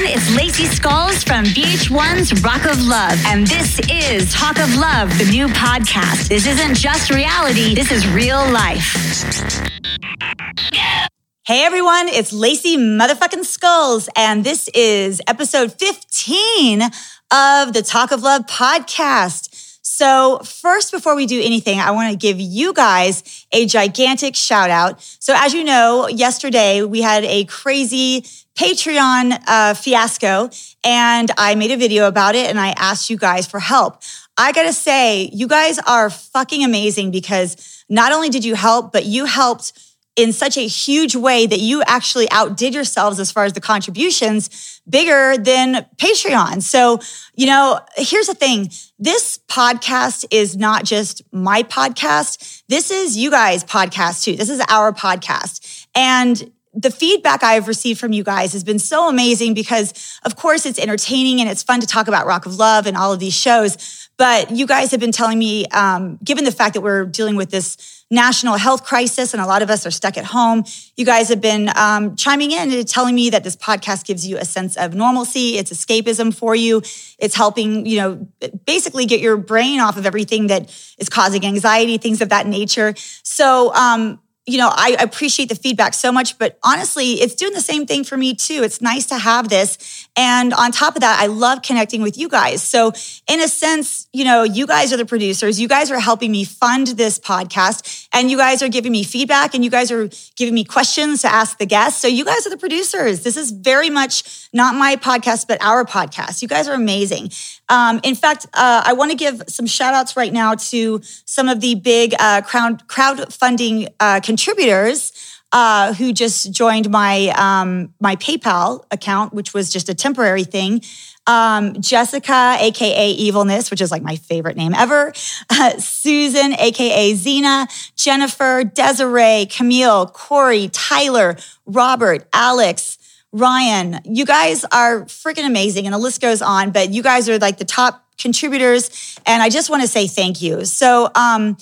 everyone. It's Lacey Skulls from VH1's Rock of Love. And this is Talk of Love, the new podcast. This isn't just reality, this is real life. Hey everyone, it's Lacey motherfucking Skulls, and this is episode 15 of the Talk of Love podcast. So, first, before we do anything, I want to give you guys a gigantic shout out. So, as you know, yesterday we had a crazy Patreon uh, fiasco, and I made a video about it and I asked you guys for help. I gotta say, you guys are fucking amazing because not only did you help, but you helped in such a huge way that you actually outdid yourselves as far as the contributions bigger than Patreon. So, you know, here's the thing. This podcast is not just my podcast. This is you guys' podcast too. This is our podcast. And the feedback I've received from you guys has been so amazing because, of course, it's entertaining and it's fun to talk about Rock of Love and all of these shows. But you guys have been telling me, um, given the fact that we're dealing with this national health crisis and a lot of us are stuck at home, you guys have been um, chiming in and telling me that this podcast gives you a sense of normalcy. It's escapism for you. It's helping, you know, basically get your brain off of everything that is causing anxiety, things of that nature. So, um, you know, I appreciate the feedback so much, but honestly, it's doing the same thing for me too. It's nice to have this. And on top of that, I love connecting with you guys. So, in a sense, you know, you guys are the producers. You guys are helping me fund this podcast, and you guys are giving me feedback, and you guys are giving me questions to ask the guests. So, you guys are the producers. This is very much not my podcast, but our podcast. You guys are amazing. Um, in fact, uh, I want to give some shout outs right now to some of the big uh, crowd crowdfunding uh, contributors uh, who just joined my um, my PayPal account, which was just a temporary thing. Um, Jessica, aka Evilness, which is like my favorite name ever. Uh, Susan, aka Zena. Jennifer, Desiree, Camille, Corey, Tyler, Robert, Alex. Ryan, you guys are freaking amazing. And the list goes on, but you guys are like the top contributors. And I just want to say thank you. So, um,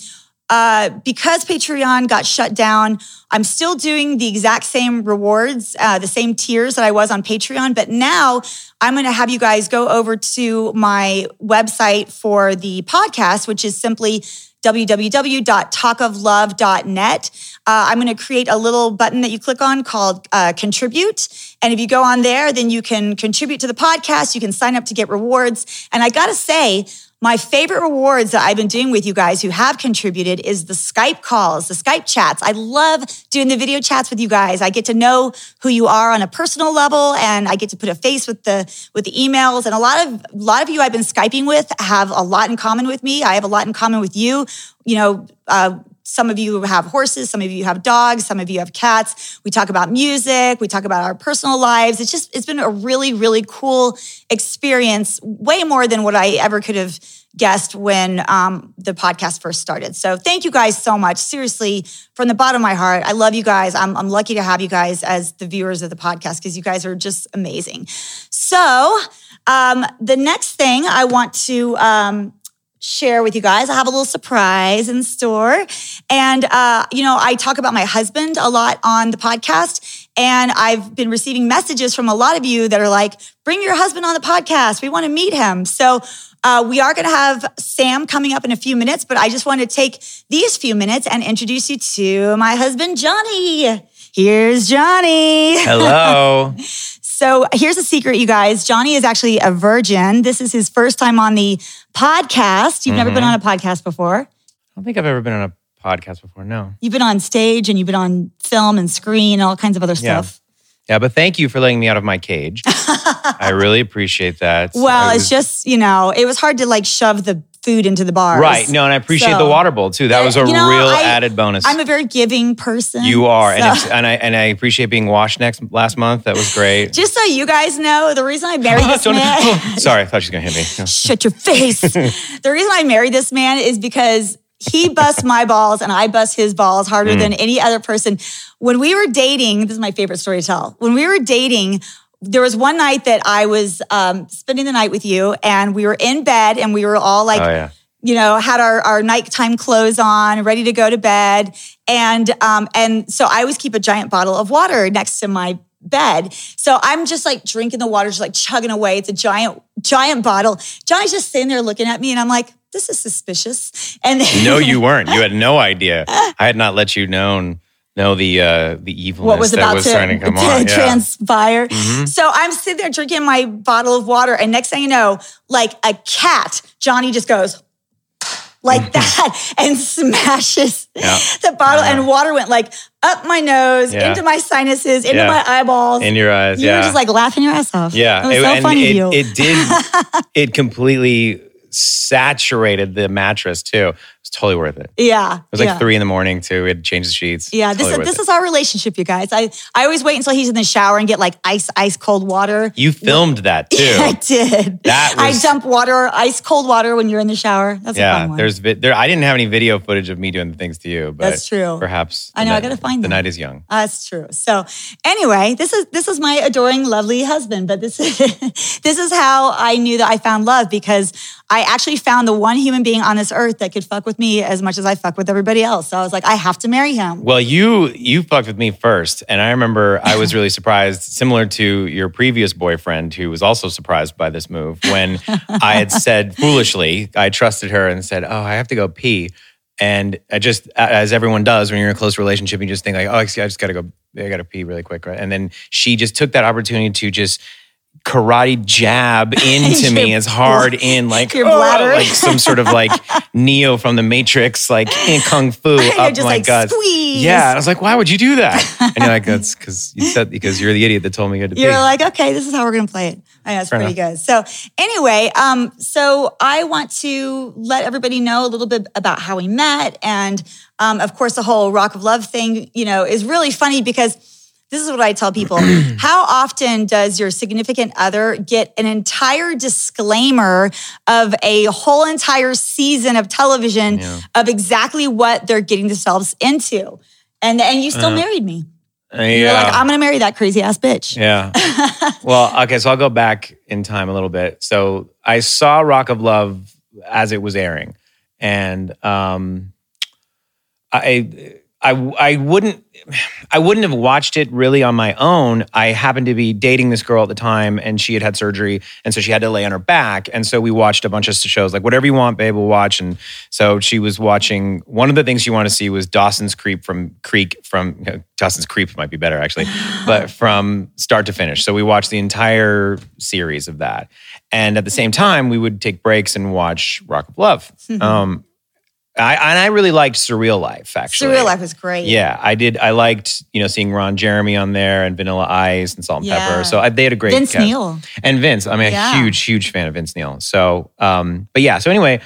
uh, because Patreon got shut down, I'm still doing the exact same rewards, uh, the same tiers that I was on Patreon. But now I'm going to have you guys go over to my website for the podcast, which is simply www.talkoflove.net. Uh, I'm going to create a little button that you click on called uh, contribute. And if you go on there, then you can contribute to the podcast. You can sign up to get rewards. And I got to say, my favorite rewards that I've been doing with you guys who have contributed is the Skype calls, the Skype chats. I love doing the video chats with you guys. I get to know who you are on a personal level and I get to put a face with the with the emails and a lot of a lot of you I've been Skyping with have a lot in common with me. I have a lot in common with you. You know, uh, some of you have horses, some of you have dogs, some of you have cats. We talk about music, we talk about our personal lives. It's just, it's been a really, really cool experience, way more than what I ever could have guessed when um, the podcast first started. So thank you guys so much. Seriously, from the bottom of my heart, I love you guys. I'm, I'm lucky to have you guys as the viewers of the podcast because you guys are just amazing. So, um, the next thing I want to um, share with you guys. I have a little surprise in store. And, uh, you know, I talk about my husband a lot on the podcast. And I've been receiving messages from a lot of you that are like, bring your husband on the podcast. We want to meet him. So, uh, we are going to have Sam coming up in a few minutes, but I just want to take these few minutes and introduce you to my husband, Johnny. Here's Johnny. Hello. so here's a secret, you guys. Johnny is actually a virgin. This is his first time on the podcast. You've mm-hmm. never been mm-hmm. on a podcast before. I don't think I've ever been on a podcast before. No. You've been on stage and you've been on film and screen and all kinds of other stuff. Yeah, yeah but thank you for letting me out of my cage. I really appreciate that. Well, was, it's just, you know, it was hard to like shove the food into the bars. Right. No, and I appreciate so, the water bowl too. That was a you know, real I, added bonus. I'm a very giving person. You are, so. and, and I and I appreciate being washed next last month. That was great. Just so you guys know, the reason I married this man. sorry, I thought she was gonna hit me. Shut your face. the reason I married this man is because he busts my balls and I bust his balls harder mm. than any other person. When we were dating, this is my favorite story to tell. When we were dating, there was one night that I was um, spending the night with you, and we were in bed, and we were all like, oh, yeah. you know, had our, our nighttime clothes on, ready to go to bed, and um, and so I always keep a giant bottle of water next to my bed. So I'm just like drinking the water, just like chugging away. It's a giant, giant bottle. Johnny's just sitting there looking at me, and I'm like, this is suspicious. And no, you weren't. You had no idea. I had not let you known know the uh, the evilness what was that about was to, to come to on. Yeah. Mm-hmm. transpire. So I'm sitting there drinking my bottle of water, and next thing you know, like a cat, Johnny just goes like that and smashes Yeah. the bottle, and water went like up my nose, into my sinuses, into my eyeballs. in your eyes. you yeah. were just like laughing your ass off. Yeah, it was so and funny it, of you. it did. it completely saturated the mattress too. Was totally worth it. Yeah. It was like yeah. three in the morning too. We had to change the sheets. Yeah, this is this it. is our relationship, you guys. I I always wait until he's in the shower and get like ice ice cold water. You filmed that too. I did. That was- I dump water, ice cold water when you're in the shower. That's a yeah, there's vi- there. I didn't have any video footage of me doing the things to you, but That's true. Perhaps I know, I gotta find the that. night is young. That's true. So anyway, this is this is my adoring, lovely husband. But this is this is how I knew that I found love because I actually found the one human being on this earth that could fuck with me as much as I fuck with everybody else. So I was like, I have to marry him. Well, you you fucked with me first, and I remember I was really surprised, similar to your previous boyfriend, who was also surprised by this move. When I had said foolishly, I trusted her and said, "Oh, I have to go pee," and I just, as everyone does when you're in a close relationship, you just think like, "Oh, I just got to go, I got to pee really quick," right? And then she just took that opportunity to just karate jab into me as hard in like your "Oh," like some sort of like Neo from the Matrix, like in kung fu up just my like, guts. "Squeeze." Yeah, I was like, why would you do that? And you're like, that's because you said because you're the idiot that told me you had to You're like, okay, this is how we're gonna play it. I know it's Fair pretty good. So anyway, um, so I want to let everybody know a little bit about how we met, and um, of course, the whole Rock of Love thing. You know, is really funny because this is what I tell people. how often does your significant other get an entire disclaimer of a whole entire season of television Yeah. of exactly what they're getting themselves into? And and you still Uh, married me. Uh, You're like, I'm gonna marry that crazy ass bitch. yeah. well, okay, so I'll go back in time a little bit. So I saw Rock of Love as it was airing, and um, I, I, I wouldn't, I wouldn't have watched it really on my own. I happened to be dating this girl at the time, and she had had surgery, and so she had to lay on her back, and so we watched a bunch of shows like whatever you want, babe, we'll watch. And so she was watching. One of the things she wanted to see was Dawson's Creek from Creek from Dawson's Creep might be better actually, but from start to finish. So we watched the entire series of that, and at the same time, we would take breaks and watch Rock of Love. Um, I, and I really liked Surreal Life actually. Surreal Life was great. Yeah, I did. I liked you know seeing Ron Jeremy on there and Vanilla Ice and Salt and Yeah. Pepper. So I, they had a great Vince cast. Neil. and Vince. I'm a Yeah. huge, huge fan of Vince Neil. So, um, but yeah. So anyway,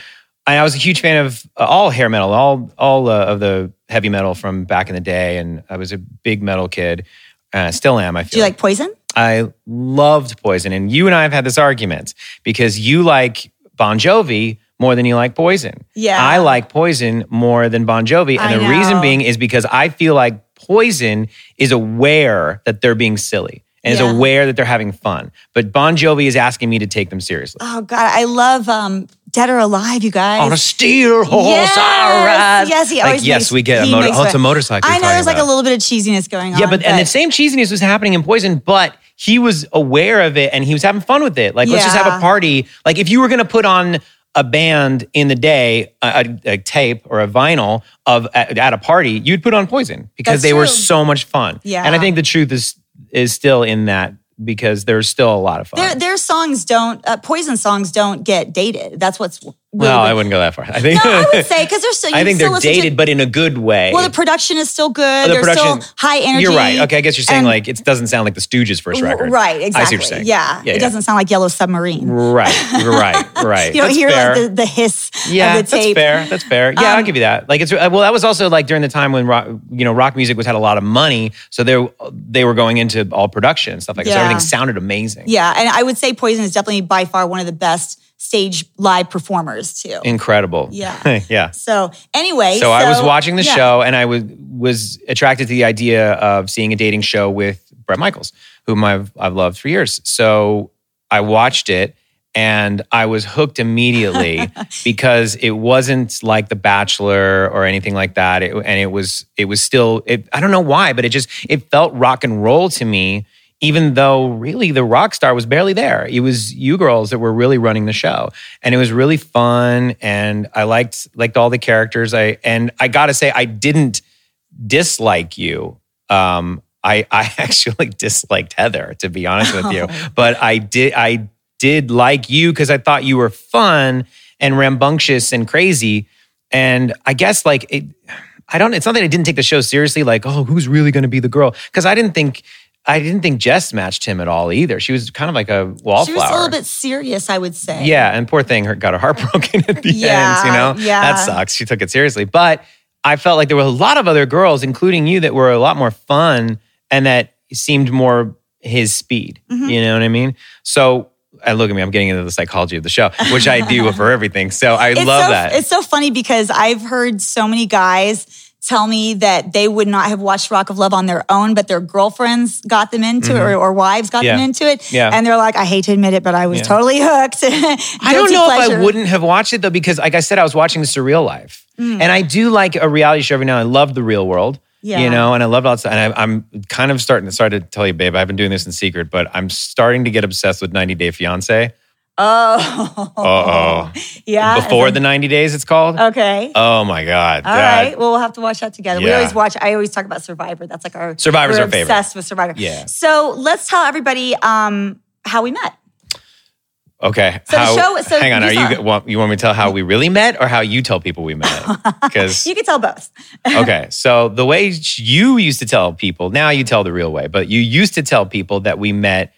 I, I was a huge fan of uh, all hair metal, all all uh, of the heavy metal from back in the day, and I was a big metal kid. Uh, still am. I feel. Do you like Poison? I loved Poison, and you and I have had this argument because you like Bon Jovi more than you like Poison. Yeah. I like Poison more than Bon Jovi, and I the reason being is because I feel like Poison is aware that they're being silly and Yeah. is aware that they're having fun, but Bon Jovi is asking me to take them seriously. Oh God, I love um, Dead or Alive, you guys. On a steel horse, yes, I ride. yes, he Like, always yes, makes- we get a motor. Oh, it's a motorcycle. I know there's talking like a little bit of cheesiness going on. Yeah, but and the same cheesiness was happening in Poison, but he was aware of it and he was having fun with it. Like, let's just have a party. Like, if you were going to put on a band in the day, a, a, tape or a vinyl of at, at a party, you'd put on Poison because That's they were so much fun. Yeah. and I think the truth is is still in that because there's still a lot of fun. their their songs don't uh, Poison songs don't get dated. That's what's really good. I wouldn't go that far. I think No, I would say because they're still. I think still they're listen to- dated, but in a good way. well, the production is still good. the They're production- still high energy. You're right. Okay, I guess you're saying And- like it doesn't sound like the Stooges' first record. Right, I see exactly. what you're saying. Yeah, yeah it doesn't sound like Yellow Submarine. Right, right, right. You don't That's hear like the, the hiss yeah, of the tape. that's fair. That's fair. Yeah, I'll Um, give you that. Like it's uh, well, that was also like during the time when rock, you know, rock music was had a lot of money, so they they were going into all production and stuff like that. So everything sounded amazing. Yeah, and I would say Poison is definitely by far one of the best stage live performers too. Incredible. Yeah. yeah. So anyway, So, I was watching the yeah. show and I was was attracted to the idea of seeing a dating show with Bret Michaels, whom I've I've loved for years. So I watched it and I was hooked immediately because it wasn't like The Bachelor or anything like that. It, and it was it was still it, I don't know why, but it just it felt rock and roll to me even though really the rock star was barely there. It was you girls that were really running the show. And it was really fun. And I liked liked all the characters. I and I gotta say, I didn't dislike you. Um, I I actually disliked Heather, to be honest with you. But I did I did like you because I thought you were fun and rambunctious and crazy. And I guess like it, I don't. It's not that I didn't take the show seriously. Like, oh, who's really going to be the girl? Because I didn't think. I didn't think Jess matched him at all either. She was kind of like a wallflower. She was a little bit serious, I would say. Yeah, and poor thing her got her heart broken at the Yeah, end. You know, yeah. that sucks. She took it seriously, but I felt like there were a lot of other girls, including you, that were a lot more fun and that seemed more his speed. Mhm. You know what I mean? So. And look at me, I'm getting into the psychology of the show, which I do for everything. So I It's love so, that. It's so funny because I've heard so many guys tell me that they would not have watched Rock of Love on their own, but their girlfriends got them into it or, or wives got them Mm-hmm. Into it. Yeah. And they're like, I hate to admit it, but I was Yeah. totally hooked. I don't know if I wouldn't have watched it though, because like I said, I was watching the surreal life. And I do like a reality show every now. and I love the real world. Yeah. You know, and I love that stuff. And I, I'm kind of starting to start to tell you, babe, I've been doing this in secret, but I'm starting to get obsessed with 90 Day Fiance. Oh. Uh-oh. Yeah. Before as the 90 days, it's called. Okay. Oh my God. All that- right. Well, we'll have to watch that together. We always watch. I always talk about Survivor. That's like our Survivor's we're our favorite. Obsessed with Survivor. Yeah. So let's tell everybody um, how we met. Okay. So the show- so hang on. you Are saw- you want you want me to tell how we really met or how you tell people we met? Because You can tell both. okay, so the way you used to tell people, now you tell the real way, but you used to tell people that we met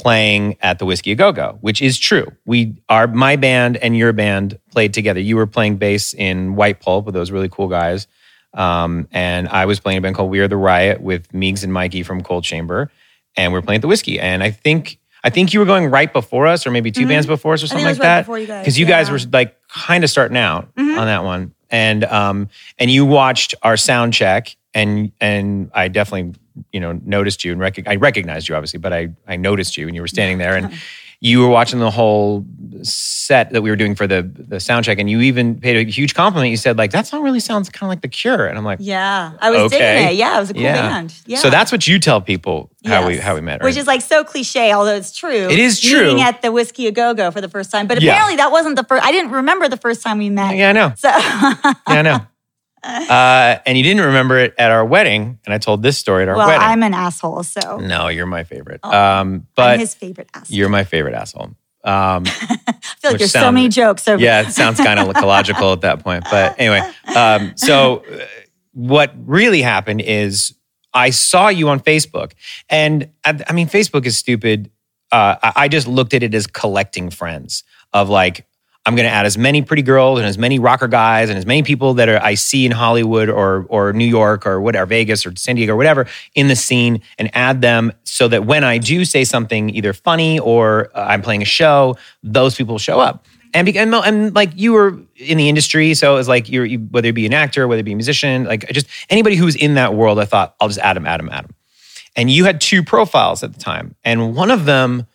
playing at the Whisky a Go Go, which is true. We are my band and your band played together. You were playing bass in White Pulp with those really cool guys, um, and I was playing a band called We Are the Riot with Meegs and Mikey from Coal Chamber, and we are playing at the Whiskey. And I think I think you were going right before us, or maybe 2 bands before us, or Mm-hmm. something like right that. before you guys, Because you guys were like kind of starting out Mhm. on that one, and um, and you watched our sound check, and and I definitely you know noticed you and rec- I recognized you obviously, but I I noticed you and you were standing there and. You were watching the whole set that we were doing for the the sound check, and you even paid a huge compliment. You said, "Like that song really sounds kind of like The Cure," and I'm like, Yeah. I was Okay. digging it. Yeah. It was a cool Yeah. band. Yeah. "So that's what you tell people how we how we met, right?" Which is like so cliche, although it's true. It is true. Meeting at the Whisky a Go Go for the first time. But Yeah. apparently that wasn't the first. I didn't remember the first time we met. yeah, I know. So Yeah, I know. Uh, and you didn't remember it at our wedding, and I told this story at our wedding. well, wedding. I'm an asshole, so no, you're my favorite. Oh, um, but I'm his favorite asshole. you're my favorite asshole. Um, I feel like there's so many jokes. So yeah, it sounds kind of ecological at that point. But anyway, um, so uh, what really happened is I saw you on Facebook, and I, I mean, Facebook is stupid. Uh, I, I just looked at it as collecting friends of like. I'm going to add as many pretty girls and as many rocker guys and as many people that are, I see in Hollywood or or New York or whatever, Vegas or San Diego or whatever in the scene, and add them so that when I do say something either funny or uh, I'm playing a show, those people show up. And, and and like you were in the industry, so it was like you're you, whether it be an actor, whether it be a musician, like just anybody who's in that world. I thought I'll just add them, add them, add them. And you had two profiles at the time, and one of them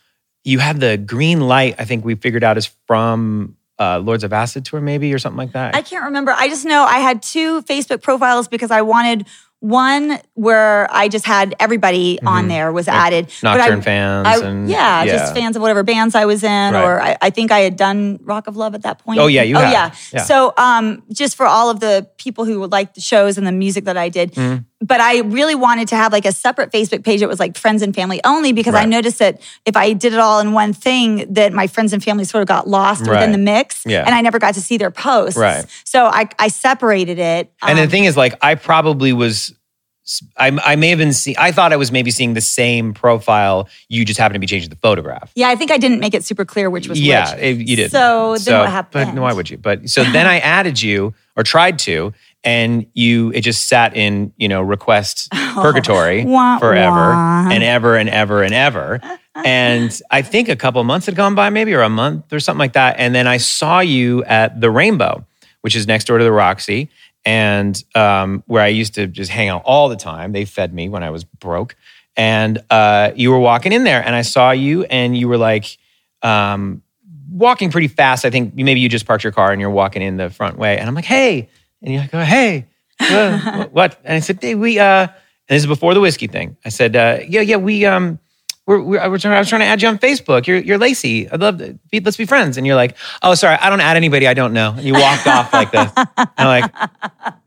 you had the green light. I think we figured out is from uh, Lords of Acid tour, maybe or something like that. I can't remember. I just know I had two Facebook profiles because I wanted one where I just had everybody on there was added. But Nocturne I- fans I- and yeah, just fans of whatever bands I was in, Right. or I, I think I had done Rock of Love at that point. Oh, yeah, you oh had. yeah. Yeah. So um, just for all of the people who would like the shows and the music that I did, Mm-hmm. But I really wanted to have like a separate Facebook page that was like friends and family only because I noticed that if I did it all in one thing, that my friends and family sort of got lost Right. within the mix, Yeah. and I never got to see their posts. Right. So I I separated it. And Um, the thing is, like, I probably was. I, I may have been see. I thought I was maybe seeing the same profile. You just happened to be changing the photograph. yeah, I think I didn't make it super clear which was yeah, which. it- you did. So then what happened? But why would you? But so then I added you or tried to, and you it just sat in you know request purgatory Wah, forever wah. and ever and ever and ever. And I think a couple months had gone by, maybe or a month or something like that. And then I saw you at the Rainbow, which is next door to the Roxy, and um, where I used to just hang out all the time. They fed me when I was broke. And uh, you were walking in there, and I saw you, and you were like, um, walking pretty fast. I think maybe you just parked your car and you're walking in the front way. And I'm like, hey. And like, oh, hey, uh, what? And I said, hey, we, uh, and this is before the whiskey thing. I said, uh, yeah, yeah, we, um, we're, we're, I was trying I was trying to add you on Facebook. You're, you're Lacey. I'd love to be, let's be friends. And you're like, oh, sorry, I don't add anybody I don't know. And you walked off like this. I'm like,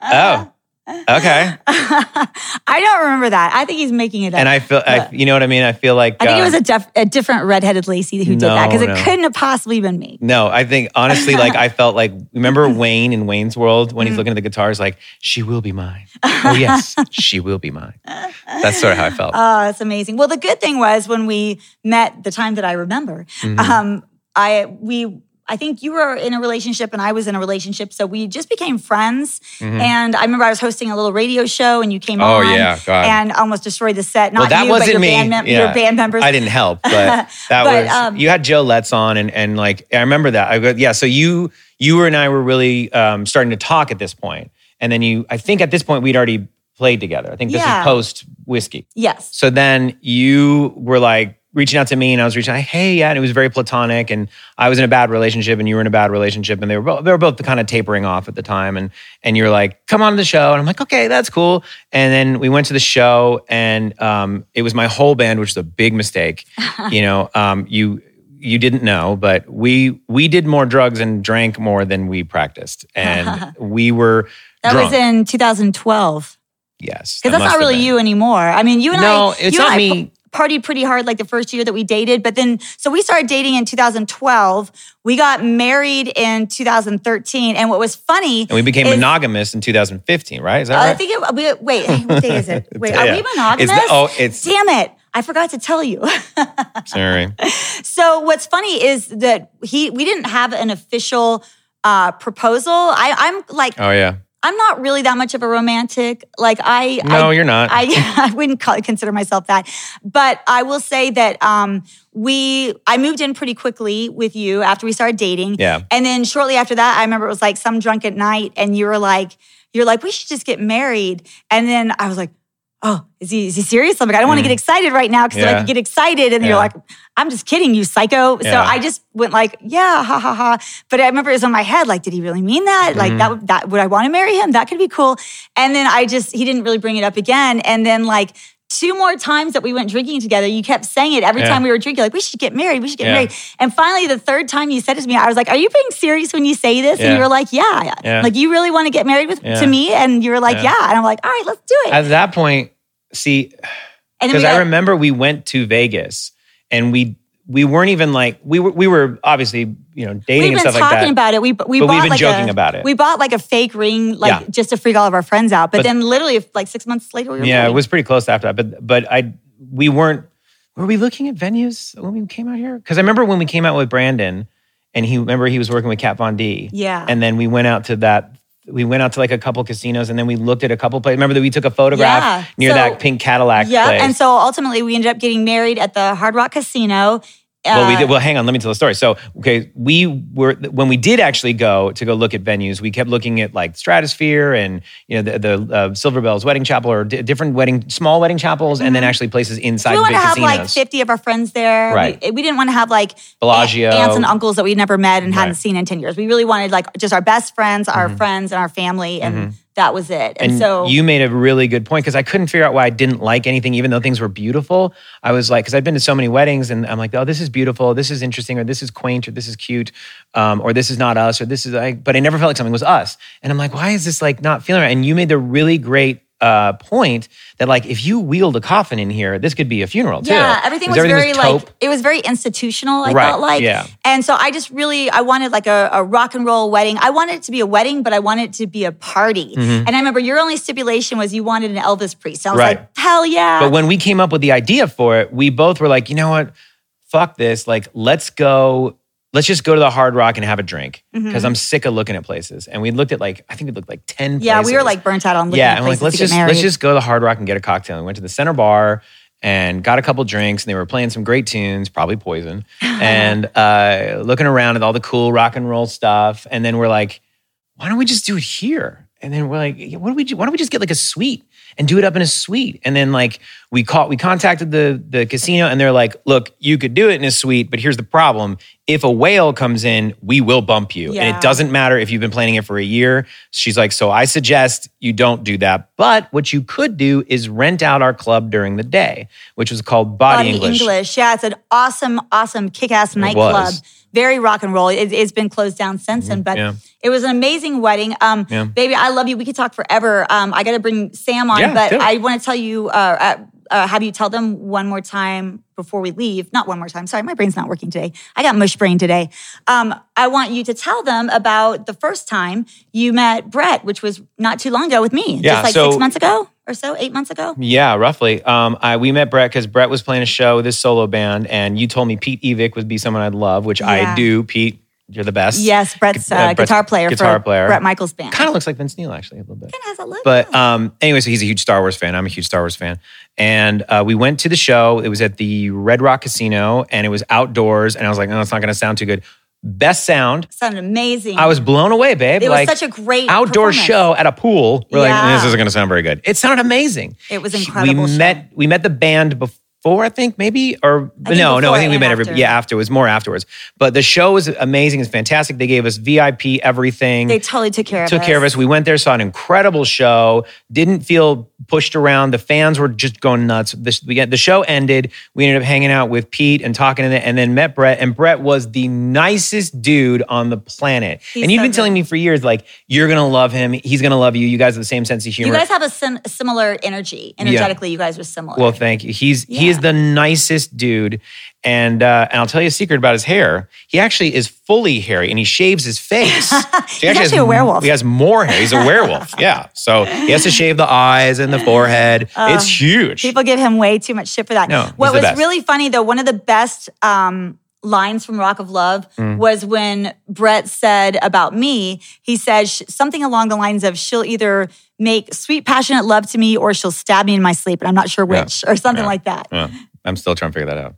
oh, okay. I don't remember that. I think he's making it up. And I feel, I, you know what I mean? I feel like, I think uh, it was a, def- a different redheaded Lacey who did that because it no. couldn't have possibly been me. no, I think honestly, like I felt like, remember Wayne in Wayne's World when he's looking at the guitars, like, she will be mine. Oh, yes, she will be mine. That's sort of how I felt. Oh, that's amazing. Well, the good thing was when we met the time that I remember, Mm-hmm. um, I we I think you were in a relationship and I was in a relationship, so we just became friends. And I remember I was hosting a little radio show, and you came Mm-hmm. Oh, on, yeah, God. and almost destroyed the set. Not well, that you, wasn't but your me. band, mem- Yeah. your band members. I didn't help, but that But, was um, you had Joe Letz on, and and like I remember that. I go, yeah. So you you and I were really um, starting to talk at this point, and then you. I think at this point we'd already played together. I think this Yeah. is post whiskey. Yes. So then you were like reaching out to me, and I was reaching out, hey, yeah, and it was very platonic. And I was in a bad relationship, and you were in a bad relationship, and they were both they were both kind of tapering off at the time. And and you're like, come on to the show, and I'm like, okay, that's cool. And then we went to the show, and um, it was my whole band, which was a big mistake. you know, um, you you didn't know, but we we did more drugs and drank more than we practiced, and we were That drunk. was in 2012. yes, Because that that's not really been. you anymore. I mean, you and No, I, it's you not and I me. Partied pretty hard like the first year that we dated, but then so we started dating in 2012. We got married in 2013, and what was funny, And we became is- monogamous in 2015, right? Is that I right? think it, we, wait, what day is it? Wait, Yeah. are we monogamous? The- oh, it's- damn it! I forgot to tell you. Sorry. so what's funny is that he we didn't have an official uh, proposal. I, I'm like Oh yeah. I'm not really that much of a romantic. Like I No, I, you're not. I I wouldn't call, consider myself that. But I will say that um we I moved in pretty quickly with you after we started dating. Yeah. And then shortly after that, I remember it was like some drunk at night and you were like you're like we should just get married. And then I was like Oh, is he, is he serious? I'm like, I don't want to get excited right now because. Yeah. I could get excited. And Yeah. you're like, I'm just kidding you, psycho. So Yeah. I just went like, yeah, ha ha ha. But I remember it was on my head, like, did he really mean that? Like Mm-hmm. that would that would I want to marry him? That could be cool. And then I just he didn't really bring it up again. And then like two more times that we went drinking together, you kept saying it every Yeah. time we were drinking, like, we should get married, we should get Yeah. married. And finally, the third time you said it to me, I was like, Are you being serious when you say this? And you were like, Yeah. Yeah. Like you really want to get married with Yeah. to me? And you were like, Yeah. Yeah. And I'm like, all right, let's do it. At that point, see, because I remember we went to Vegas and we we weren't even like we were we were obviously you know dating We've and been stuff talking like that. about it. We we But bought we've been like joking a, about it. We bought like a fake ring, like Yeah. just to freak all of our friends out. But, But- then, literally, like six months later, we were yeah, it was pretty close after that. But but I we weren't were we looking at venues when we came out here? Because I remember when we came out with Brandon and he remember he was working with Kat Von D. Yeah. And then we went out to that we went out to like a couple casinos and then we looked at a couple places. Remember that we took a photograph Yeah. near So- that pink Cadillac Yeah, place. and so ultimately we ended up getting married at the Hard Rock Casino. Well, we Uh, did. Well, hang on. Let me tell the story. So, okay, we were when we did actually go to go look at venues. We kept looking at like Stratosphere and you know the, the uh, Silver Bells Wedding Chapel or d- different wedding, small wedding chapels, and then actually places inside Mm-hmm. we want to have casinos. like 50 of our friends there. Right. We, we didn't want to have like Bellagio. aunts and uncles that we'd never met and hadn't Mm-hmm. seen in 10 years. We really wanted like just our best friends, our friends, and our family. And that was it. And, and so you made a really good point because I couldn't figure out why I didn't like anything, even though things were beautiful. I was like, because I've been to so many weddings, and I'm like, oh, this is beautiful, this is interesting, or this is quaint, or this is cute, um, or this is not us, or this is like. But I never felt like something was us, and I'm like, why is this like not feeling right? And you made the really great uh, point that like if you wheeled a coffin in here, this could be a funeral too. Yeah, everything was 'Cause very taupe. like it was very institutional. I Right, felt like, yeah. And so I just really I wanted like a, a rock and roll wedding. I wanted it to be a wedding, but I wanted it to be a party. And I remember your only stipulation was you wanted an Elvis priest. I was Mm-hmm. Right. like, hell yeah. But when we came up with the idea for it, we both were like, you know what? Fuck this. Like, let's go. Let's just go to the Hard Rock and have a drink because I'm sick of looking at places. And we looked at like, I think we looked like ten. Mm-hmm. yeah, we were like burnt out on looking yeah, at and like let's just let's just go to the Hard Rock and get a cocktail. And we went to the center bar and got a couple drinks, and they were playing some great tunes, probably Poison, and uh, looking around at all the cool rock and roll stuff. And then we're like, why don't we just do it here? And then we're like, yeah, what do we do? Why don't we just get like a suite and do it up in a suite? And then like we caught, we contacted the the casino, and they're like, look, you could do it in a suite, but here's the problem: if a whale comes in, we will bump you. And it doesn't matter if you've been planning it for a year. She's like, so I suggest you don't do that. But what you could do is rent out our club during the day, which was called Body, English. Yeah, it's an awesome, awesome kick-ass nightclub. Very rock and roll. It, it's been closed down since then, but yeah. it was an amazing wedding. Um, Yeah. baby, I love you. We could talk forever. Um, I got to bring Sam on, Yeah, but. I want to tell you, uh, uh, have you tell them one more time before we leave? Not one more time. Sorry, my brain's not working today. I got mush brain today. Um, I want you to tell them about the first time you met Brett, which was not too long ago with me, Yeah, just like so- six months ago or so, eight months ago. Yeah, roughly. Um, I, we met Brett because Brett was playing a show with his solo band, and you told me Pete Evick would be someone I'd love, which Yeah. I do. Pete, you're the best. Yes, Brett's, uh, Brett's guitar player guitar for player. Bret Michaels band. Kind of looks like Vince Neil, actually, a little bit. Kinda has that look. But um, anyway, so he's a huge Star Wars fan. I'm a huge Star Wars fan. And uh, we went to the show. It was at the Red Rock Casino, and it was outdoors. And I was like, no, it's not going to sound too good. Best sound. sounded amazing. I was blown away, babe. It was such a great outdoor show at a pool. We're Yeah. like, this isn't going to sound very good. It sounded amazing. It was incredible We show. met. We met the band before, I think, maybe, or think no, no. I think we met every. after. Yeah, after it was more afterwards. But the show was amazing. It's fantastic. They gave us VIP everything They totally took care of took us. care of us. We went there, saw an incredible show. Didn't feel pushed around. The fans were just going nuts. The, we get, the show ended. We ended up hanging out with Pete and talking, and then, and then met Brett. And Brett was the nicest dude on the planet. He's and you've so been good. telling me for years, like you're gonna love him. He's gonna love you. You guys have the same sense of humor. You guys have a sim- similar energy. Energetically, you guys are similar. Well, thank you. He's he is Yeah. the nicest dude, and uh, and I'll tell you a secret about his hair. He actually is fully hairy, and he shaves his face. So He's has actually a werewolf. He has more hair. He's a werewolf. yeah. So he has to shave the eyes and the forehead. it's huge. People give him way too much shit for that. No, what was best. really funny though, one of the best um, lines from Rock of Love Mm. was when Brett said about me, he said sh- something along the lines of, she'll either make sweet, passionate love to me or she'll stab me in my sleep. And I'm not sure Yeah. which, or something Yeah. like that. Yeah, I'm still trying to figure that out.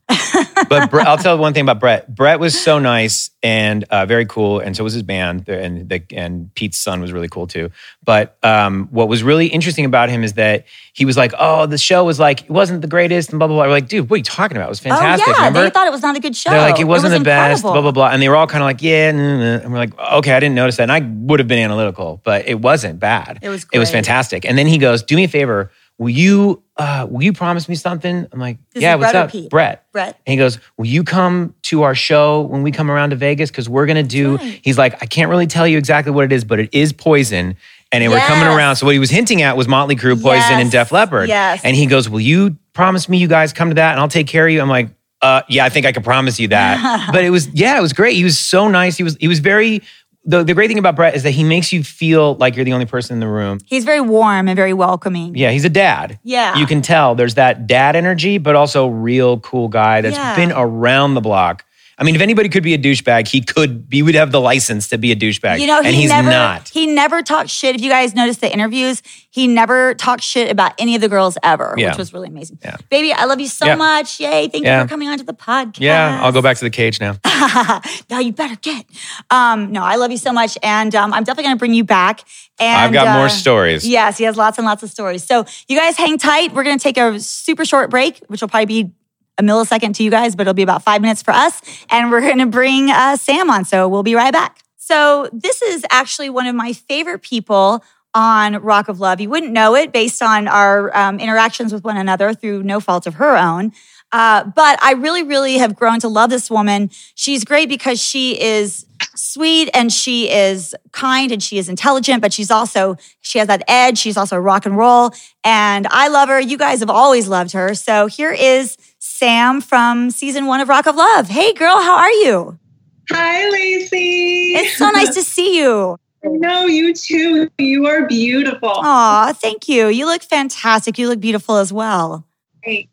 but Brett, I'll tell one thing about Brett. Brett was so nice and uh, very cool, and so was his band, and the, and Pete's son was really cool too. But um, what was really interesting about him is that he was like, "Oh, the show was like it wasn't the greatest," and blah blah blah. We're like, "Dude, what are you talking about? It was fantastic." oh, yeah. Remember? They thought it was not a good show. They're like, it wasn't was the best, blah, blah, blah. And they were all kind of like, yeah, and we're like, okay, I didn't notice that. And I would have been analytical, but it wasn't bad. It was It was fantastic. And then he goes, do me a favor. Will you, uh, will you promise me something? I'm like, This yeah, what's Brett up? Pete? Brett. Brett. And he goes, will you come to our show when we come around to Vegas? Because we're going to do, right. he's like, I can't really tell you exactly what it is, but it is poison. And we're coming around. So what he was hinting at was Motley Crue, Poison, and Def Leppard. Yes. And he goes, will you promise me you guys come to that and I'll take care of you? I'm like, uh, yeah, I think I can promise you that. but it was, yeah, it was great. He was so nice. He was, he was very, the, the great thing about Brett is that he makes you feel like you're the only person in the room. He's very warm and very welcoming. Yeah, he's a dad. Yeah. You can tell there's that dad energy, but also real cool guy that's Yeah. been around the block. I mean, if anybody could be a douchebag, he could, he would have the license to be a douchebag. You know, he and he's never not. he never talks shit. If you guys notice the interviews, he never talks shit about any of the girls ever, Yeah. which was really amazing. Yeah. Baby, I love you so Yeah. much. Yay. Thank you for coming onto the podcast. Yeah, I'll go back to the cage now. now you better get. Um, no, I love you so much. And um, I'm definitely gonna bring you back. And I've got uh, more stories. Yes, he has lots and lots of stories. So you guys hang tight. We're gonna take a super short break, which will probably be a millisecond to you guys, but it'll be about five minutes for us. And we're gonna bring uh, Sam on. So we'll be right back. So this is actually one of my favorite people on Rock of Love. You wouldn't know it based on our um, interactions with one another through no fault of her own. Uh, but I really, really have grown to love this woman. She's great because she is sweet and she is kind and she is intelligent, but she's also, she has that edge. She's also rock and roll. And I love her. You guys have always loved her. So here is Sam from season one of Rock of Love. Hey, girl, how are you? Hi, Lacey. It's so nice to see you. No, you too. You are beautiful. Aw, thank you. You look fantastic. You look beautiful as well. Thanks.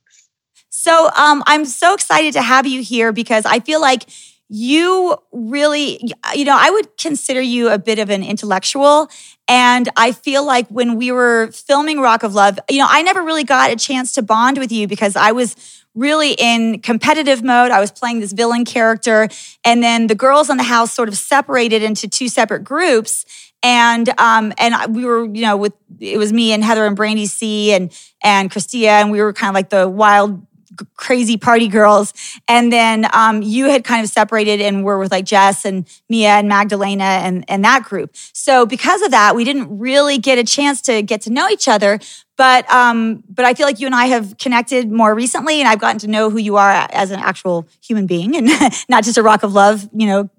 So um, I'm so excited to have you here because I feel like you really, you know, I would consider you a bit of an intellectual. And I feel like when we were filming Rock of Love, you know, I never really got a chance to bond with you because I was really in competitive mode. I was playing this villain character. And then the girls in the house sort of separated into two separate groups. And um, and we were, you know, with it was me and Heather and Brandi C and and Kristia, and we were kind of like the wild g- crazy party girls. And then um, you had kind of separated and were with like Jess and Mia and Magdalena and, and that group. So because of that, we didn't really get a chance to get to know each other. But um, but I feel like you and I have connected more recently, and I've gotten to know who you are as an actual human being, and not just a rock of love, you know,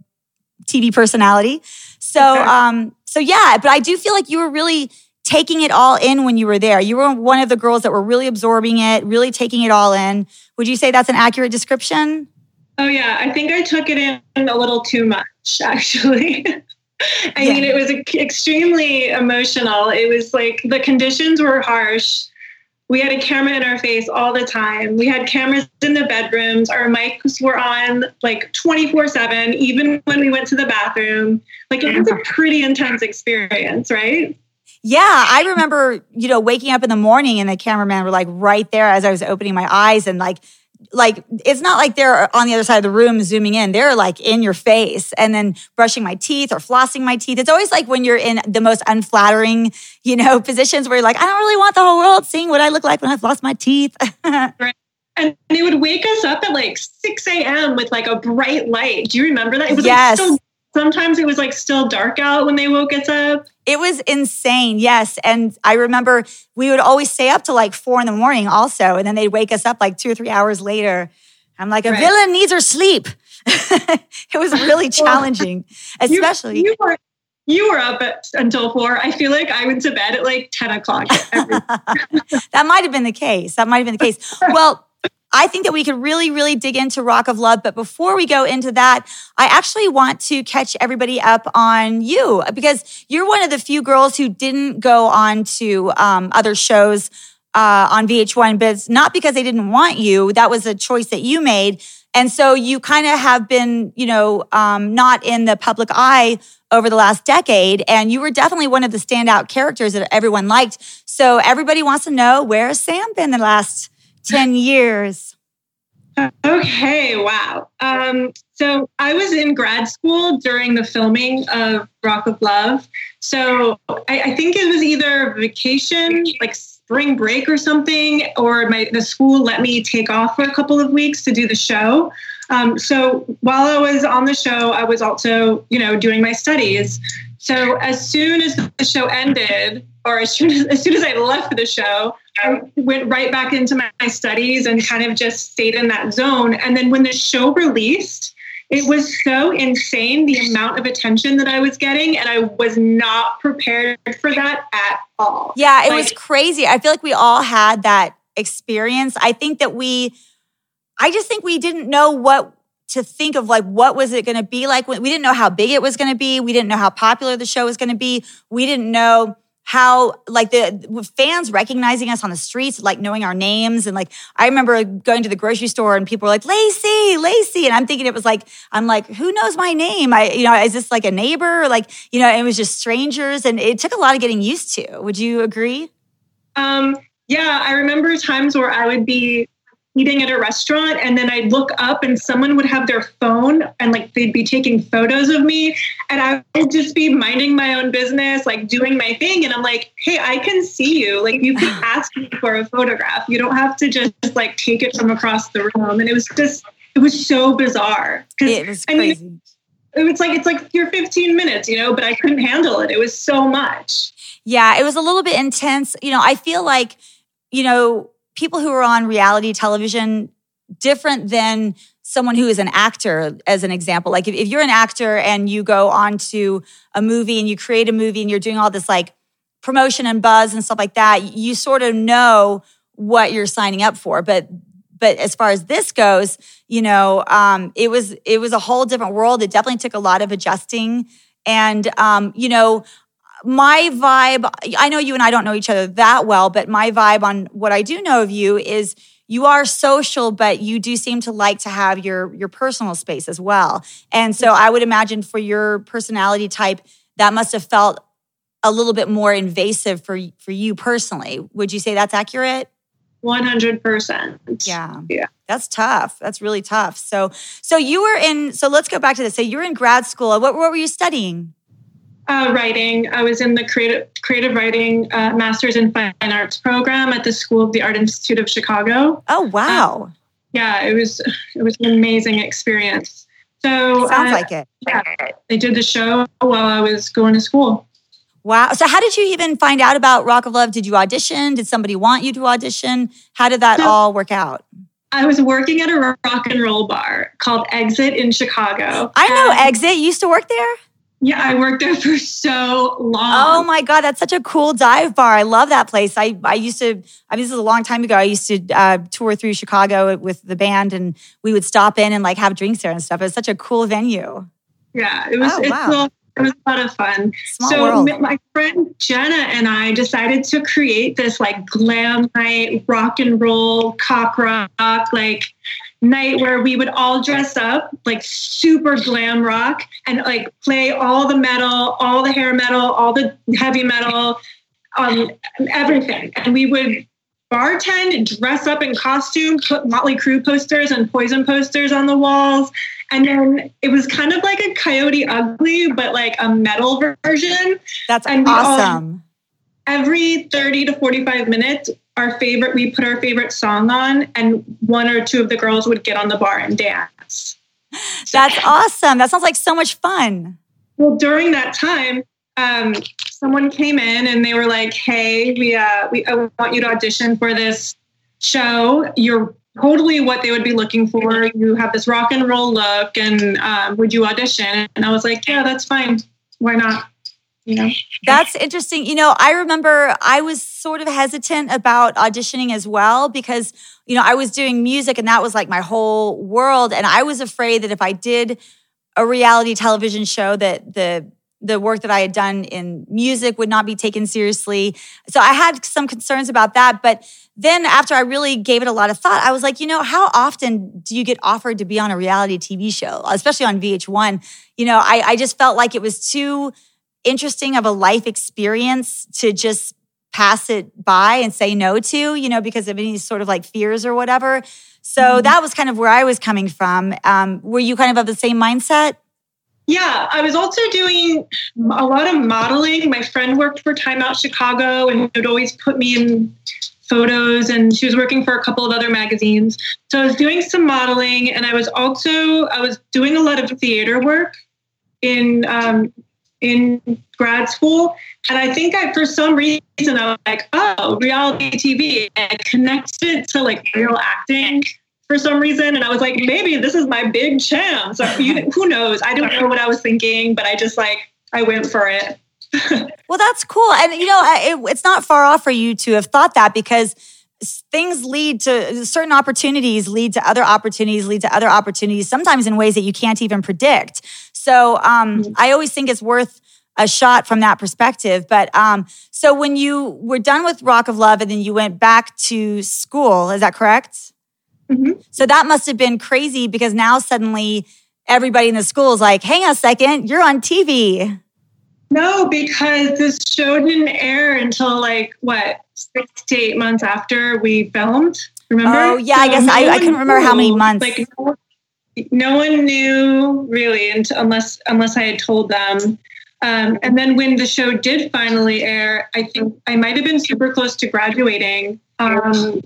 TV personality. So um, so yeah, but I do feel like you were really taking it all in when you were there. You were one of the girls that were really absorbing it, really taking it all in. Would you say that's an accurate description? Oh yeah, I think I took it in a little too much, actually. I Yeah. mean, it was extremely emotional. It was like the conditions were harsh. We had a camera in our face all the time. We had cameras in the bedrooms. Our mics were on like 24 7, even when we went to the bathroom. Like it was a pretty intense experience, right? Yeah, I remember, you know, waking up in the morning and the cameraman were like right there as I was opening my eyes and like like it's not like they're on the other side of the room zooming in. They're like in your face and then brushing my teeth or flossing my teeth. It's always like when you're in the most unflattering, you know, positions where you're like, I don't really want the whole world seeing what I look like when I've lost my teeth. And they would wake us up at like 6 a.m. with like a bright light. Do you remember that? It was Yes. like still, sometimes it was like still dark out when they woke us up. It was insane, yes. And I remember we would always stay up to like four in the morning also. And then they'd wake us up like two or three hours later. I'm like, a Right. villain needs her sleep. it was really challenging, You- especially. You, were you were up at, until four. I feel like I went to bed at like 10 o'clock. Every, that might have been the case. That might have been the case. Well, I think that we could really, really dig into Rock of Love. But before we go into that, I actually want to catch everybody up on you because you're one of the few girls who didn't go on to um, other shows uh, on VH1, but it's not because they didn't want you. That was a choice that you made. And so you kind of have been, you know, um, not in the public eye over the last decade. And you were definitely one of the standout characters that everyone liked. So everybody wants to know where has Sam been the last 10 years? okay, wow. Um, so I was in grad school during the filming of Rock of Love. So I, I think it was either vacation, like spring break or something, or my the school let me take off for a couple of weeks to do the show. Um, so while I was on the show, I was also, you know, doing my studies. So as soon as the show ended, or as soon as, as soon as I left the show, I went right back into my, my studies and kind of just stayed in that zone. And then when the show released, it was so insane the amount of attention that I was getting, and I was not prepared for that at all. Yeah, it was crazy. I feel like we all had that experience. I think that we, I just think we didn't know what to think of like what was it going to be like we didn't know how big it was going to be we didn't know how popular the show was going to be we didn't know how like the fans recognizing us on the streets like knowing our names. And like i remember going to the grocery store and people were like lacey lacey. And i'm thinking it was like i'm like who knows my name? I you know is this like a neighbor? Like you know it was just strangers and it took a lot of getting used to. Would you agree? Um, yeah, I remember times where I would be eating at a restaurant and then I'd look up and someone would have their phone and like they'd be taking photos of me and I would just be minding my own business, like doing my thing. And I'm like, hey, I can see you. Like you can ask me for a photograph. You don't have to just like take it from across the room. And it was just, it was so bizarre. 'Cause, it was I mean, crazy it was like, it's like your 15 minutes, you know, but I couldn't handle it. It was so much. Yeah, it was a little bit intense. You know, I feel like, you know, people who are on reality television, different than someone who is an actor, as an example. Like if, if you're an actor and you go on to a movie and you create a movie and you're doing all this like promotion and buzz and stuff like that, you sort of know what you're signing up for. But but as far as this goes, you know, um, it was it was a whole different world. It definitely took a lot of adjusting. And um, you know, my vibe, I know you and I don't know each other that well, but my vibe on what I do know of you is you are social, but you do seem to like to have your your personal space as well. And so I would imagine for your personality type, that must have felt a little bit more invasive for for you personally. Would you say that's accurate? 100%. Yeah. Yeah. That's tough. That's really tough. So so you were in so let's go back to this. So you were in grad school. What, what were you studying? Uh, writing. I was in the creative creative writing uh, master's in fine arts program at the School of the Art Institute of Chicago. Oh wow. yeah, it was it was an amazing experience. So Sounds uh, like it. yeah, they did the show while I was going to school. Wow. So, how did you even find out about Rock of Love? Did you audition? Did somebody want you to audition? How did that No. all work out? I was working at a rock and roll bar called Exit in Chicago. I know And, Exit. You used to work there? Yeah, I worked there for so long. Oh my God, that's such a cool dive bar. I love that place. I, I used to, I mean, this is a long time ago. I used to uh, tour through Chicago with the band and we would stop in and like have drinks there and stuff. It was such a cool venue. Yeah, it was. Oh, it's wow. a- it was a lot of fun. Small so world. my friend Jenna and I decided to create this like glam night, rock and roll, cock rock, like night where we would all dress up like super glam rock and like play all the metal, all the hair metal, all the heavy metal, um, everything. And we would bartend, dress up in costume, put Motley Crue posters and Poison posters on the walls. And then it was kind of like a Coyote Ugly, but like a metal version. That's and we all- awesome. Every 30 to 45 minutes, our favorite, we put our favorite song on, and one or two of the girls would get on the bar and dance. That's awesome. That sounds like so much fun. Well, during that time, um, someone came in and they were like, "Hey, we uh, we I want you to audition for this show. You're totally what they would be looking for. You have this rock and roll look, and um, would you audition?" And I was like, "Yeah, that's fine. Why not?" Know. That's interesting. You know, I remember I was sort of hesitant about auditioning as well because, you know, I was doing music and that was like my whole world. And I was afraid that if I did a reality television show that the the work that I had done in music would not be taken seriously. So I had some concerns about that. But then after I really gave it a lot of thought, I was like, you know, how often do you get offered to be on a reality TV show, especially on VH1? You know, I, I just felt like it was too interesting of a life experience to just pass it by and say no to, you know, because of any sort of like fears or whatever. So that was kind of where I was coming from. Um, were you kind of of the same mindset? Yeah, I was also doing a lot of modeling. My friend worked for Time Out Chicago and would always put me in photos, and she was working for a couple of other magazines. So I was doing some modeling, and I was also I was doing a lot of theater work in um, in grad school. And I think I, for some reason, I was like, oh, reality TV. And connected to like real acting for some reason. And I was like, maybe this is my big chance. Who knows? I don't know what I was thinking, but I just like, I went for it. Well, that's cool. And, you know, it, it's not far off for you to have thought that because things lead to certain opportunities, lead to other opportunities, lead to other opportunities, sometimes in ways that you can't even predict. So um, I always think it's worth a shot from that perspective. But um, so when you were done with Rock of Love and then you went back to school, is that correct? Mhm. So that must have been crazy because now suddenly everybody in the school is like, hang on a second, you're on TV. No, because this show didn't air until like what six to eight months after we filmed. Remember? Oh, yeah, I guess I- I couldn't remember how many months. Like no no one knew really unless unless I had told them. Um, and then when the show did finally air, I think I might have been super close to graduating. Um,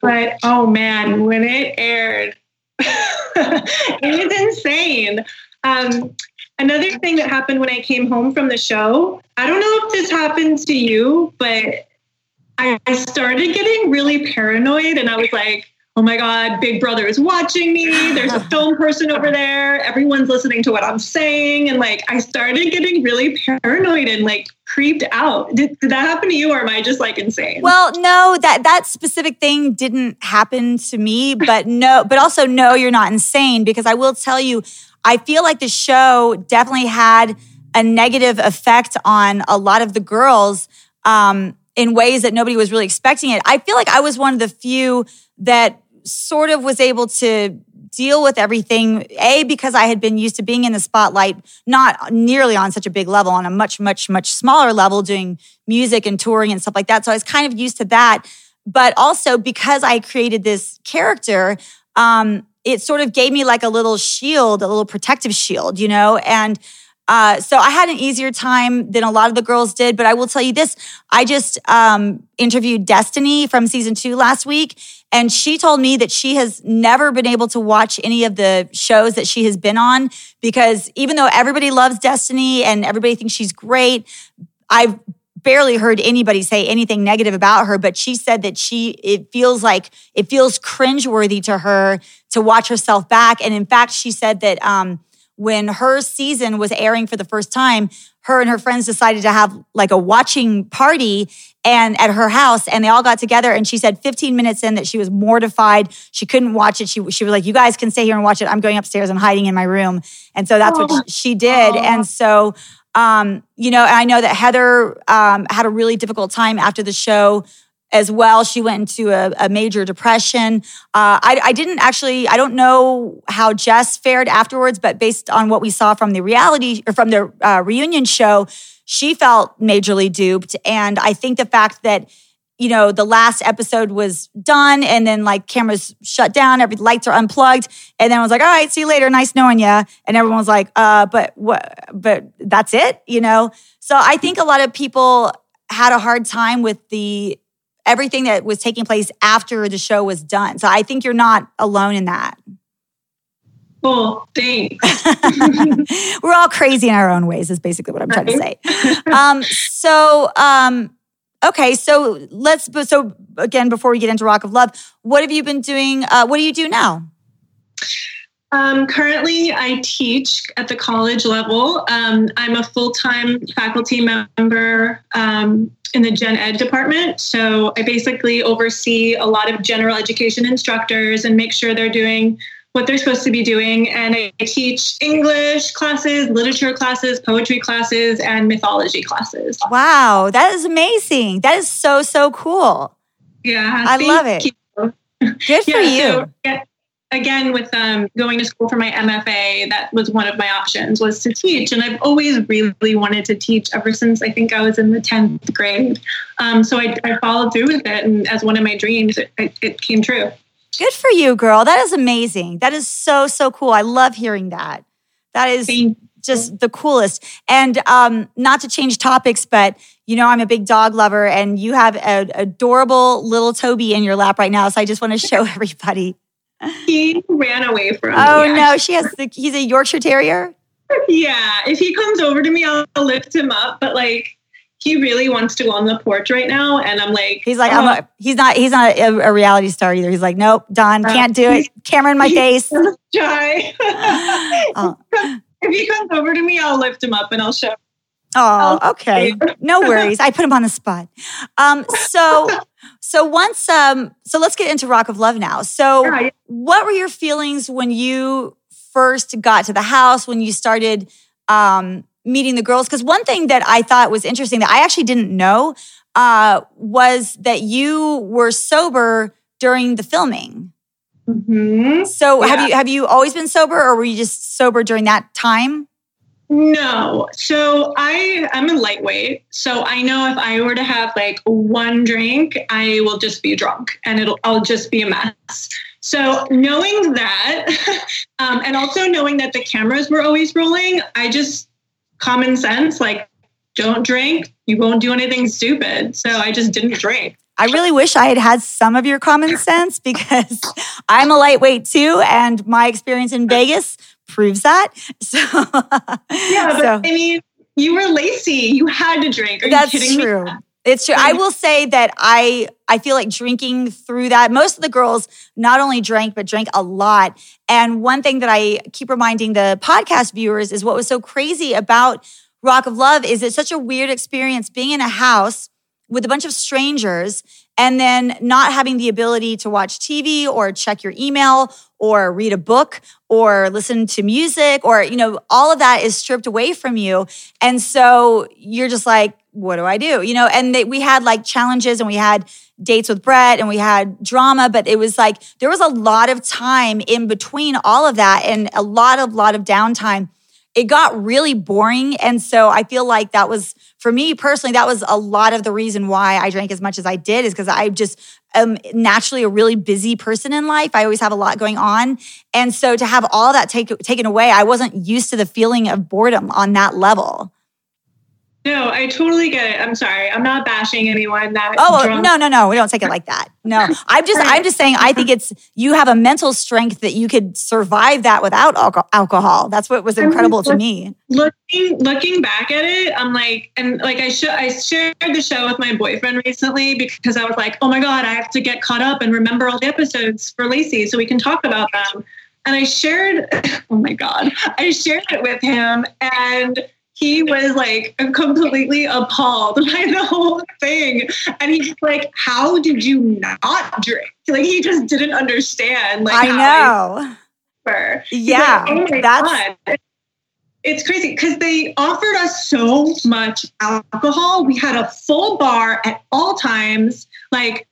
but oh man, when it aired, it was insane. Um, another thing that happened when I came home from the show, I don't know if this happened to you, but I started getting really paranoid and I was like, oh my God, Big Brother is watching me. There's a film person over there. Everyone's listening to what I'm saying. And like, I started getting really paranoid and like creeped out. Did, did that happen to you or am I just like insane? Well, no, that that specific thing didn't happen to me, but no, but also no, you're not insane because I will tell you, I feel like the show definitely had a negative effect on a lot of the girls um, in ways that nobody was really expecting it. I feel like I was one of the few that sort of was able to deal with everything a because i had been used to being in the spotlight not nearly on such a big level on a much much much smaller level doing music and touring and stuff like that. So i was kind of used to that. But also because i created this character um, it sort of gave me like a little shield a little protective shield you know? And uh, so I had an easier time than a lot of the girls did, but I will tell you this: I just um, interviewed Destiny from season two last week, And she told me that she has never been able to watch any of the shows that she has been on because even though everybody loves Destiny and everybody thinks she's great, I've barely heard anybody say anything negative about her, but she said that she it feels like it feels cringeworthy to her to watch herself back. And in fact, she said that um, when her season was airing for the first time, her and her friends decided to have like a watching party and at her house and they all got together and she said 15 minutes in that she was mortified. She couldn't watch it. She, she was like you guys can stay here and watch it. I'm going upstairs and hiding in my room. And so that's what she did. And so um, you know, I know that Heather um, had a really difficult time after the show as well. She went into a, a major depression. Uh, I, I, didn't actually, I don't know how Jess fared afterwards, but based on what we saw from the reality or from the uh, reunion show, she felt majorly duped. And I think the fact that you know, the last episode was done and then like cameras shut down, every lights are unplugged. And then I was like, all right, see you later. Nice knowing you. And everyone was like, uh, but what, but that's it, you know? So I think a lot of people had a hard time with the, everything that was taking place after the show was done. So I think you're not alone in that. Cool. Thanks. We're all crazy in our own ways, is basically what I'm trying to say. Um, so, um, Okay, so let's. So again, before we get into Rock of Love, what have you been doing? Uh, what do you do now? Um, currently, I teach at the college level. Um, I'm a full time faculty member um, in the gen ed department. So I basically oversee a lot of general education instructors and make sure they're doing what they're supposed to be doing. And I teach English classes, literature classes, poetry classes, and mythology classes. Wow, that is amazing. That is so, so cool. Yeah. I love it. You. Good for yeah, you. So, yeah, again, with um, going to school for my MFA, that was one of my options was to teach. And I've always really wanted to teach ever since I think I was in the 10th grade. Um, so I, I, followed through with it. And as one of my dreams, it, it, it came true. Good for you, girl. That is amazing. That is so, so cool. I love hearing that. That is just the coolest. And um, not to change topics, but you know, I'm a big dog lover, and you have an adorable little Toby in your lap right now. So I just want to show everybody. He ran away from oh, me. Oh no, she has the, he's a Yorkshire Terrier. Yeah, if he comes over to me, I'll lift him up. But like, he really wants to go on the porch right now, and I'm like, he's like, oh. I'm a, he's not, he's not a, a, reality star either. He's like, nope, Don, uh, can't do it. Camera in my face. Shy. oh. If he comes over to me, I'll lift him up and I'll show. Oh, okay. No worries. I put him on the spot. Um, so, so once, um, so let's get into Rock of Love now. So, yeah, yeah. what were your feelings when you first got to the house? When you started um, meeting the girls because one thing that i thought was interesting that i actually didn't know uh, was that you were sober during the filming. Mm-hmm. so yeah. have you have you always been sober or were you just sober during that time? No. So i i'm a lightweight. So i know if i were to have like one drink i will just be drunk and it'll i'll just be a mess. So knowing that um, and also knowing that the cameras were always rolling i just common sense like don't drink you won't do anything stupid so i just didn't drink I really wish I had had some of your common sense because I'm a lightweight too, and my experience in Vegas proves that. So, yeah, but so. I mean, you were Lacey. You had to drink. Are That's true. Me? It's true. I mm. will say that I I feel like drinking through that. Most of the girls not only drank but drank a lot. And one thing that I keep reminding the podcast viewers is what was so crazy about Rock of Love is it's such a weird experience being in a house with a bunch of strangers and then not having the ability to watch TV or check your email or read a book or listen to music or you know all of that is stripped away from you and so you're just like what do I do? You know, and they, we had like challenges and we had dates with Bret and we had drama, but it was like there was a lot of time in between all of that and a lot of lot of downtime. It got really boring. And so I feel like that was, for me personally, that was a lot of the reason why I drank as much as I did, is because I just am naturally a really busy person in life. I always have a lot going on. And so to have all that take, taken away, I wasn't used to the feeling of boredom on that level. No, I totally get it. I'm sorry. I'm not bashing anyone that. Oh drunk. no, no, no. We don't take it like that. No, I'm just, I'm just saying. I think it's you have a mental strength that you could survive that without alcohol. That's what was incredible I mean, to me. Looking, looking back at it, I'm like, and like I should, I shared the show with my boyfriend recently because I was like, oh my god, I have to get caught up and remember all the episodes for Lacey so we can talk about them. And I shared, oh my god, I shared it with him and he was like completely appalled by the whole thing. And he's like, How did you not drink? Like he just didn't understand. Like I know. I yeah. Like, oh that's God. It's crazy because they offered us so much alcohol. We had a full bar at all times. Like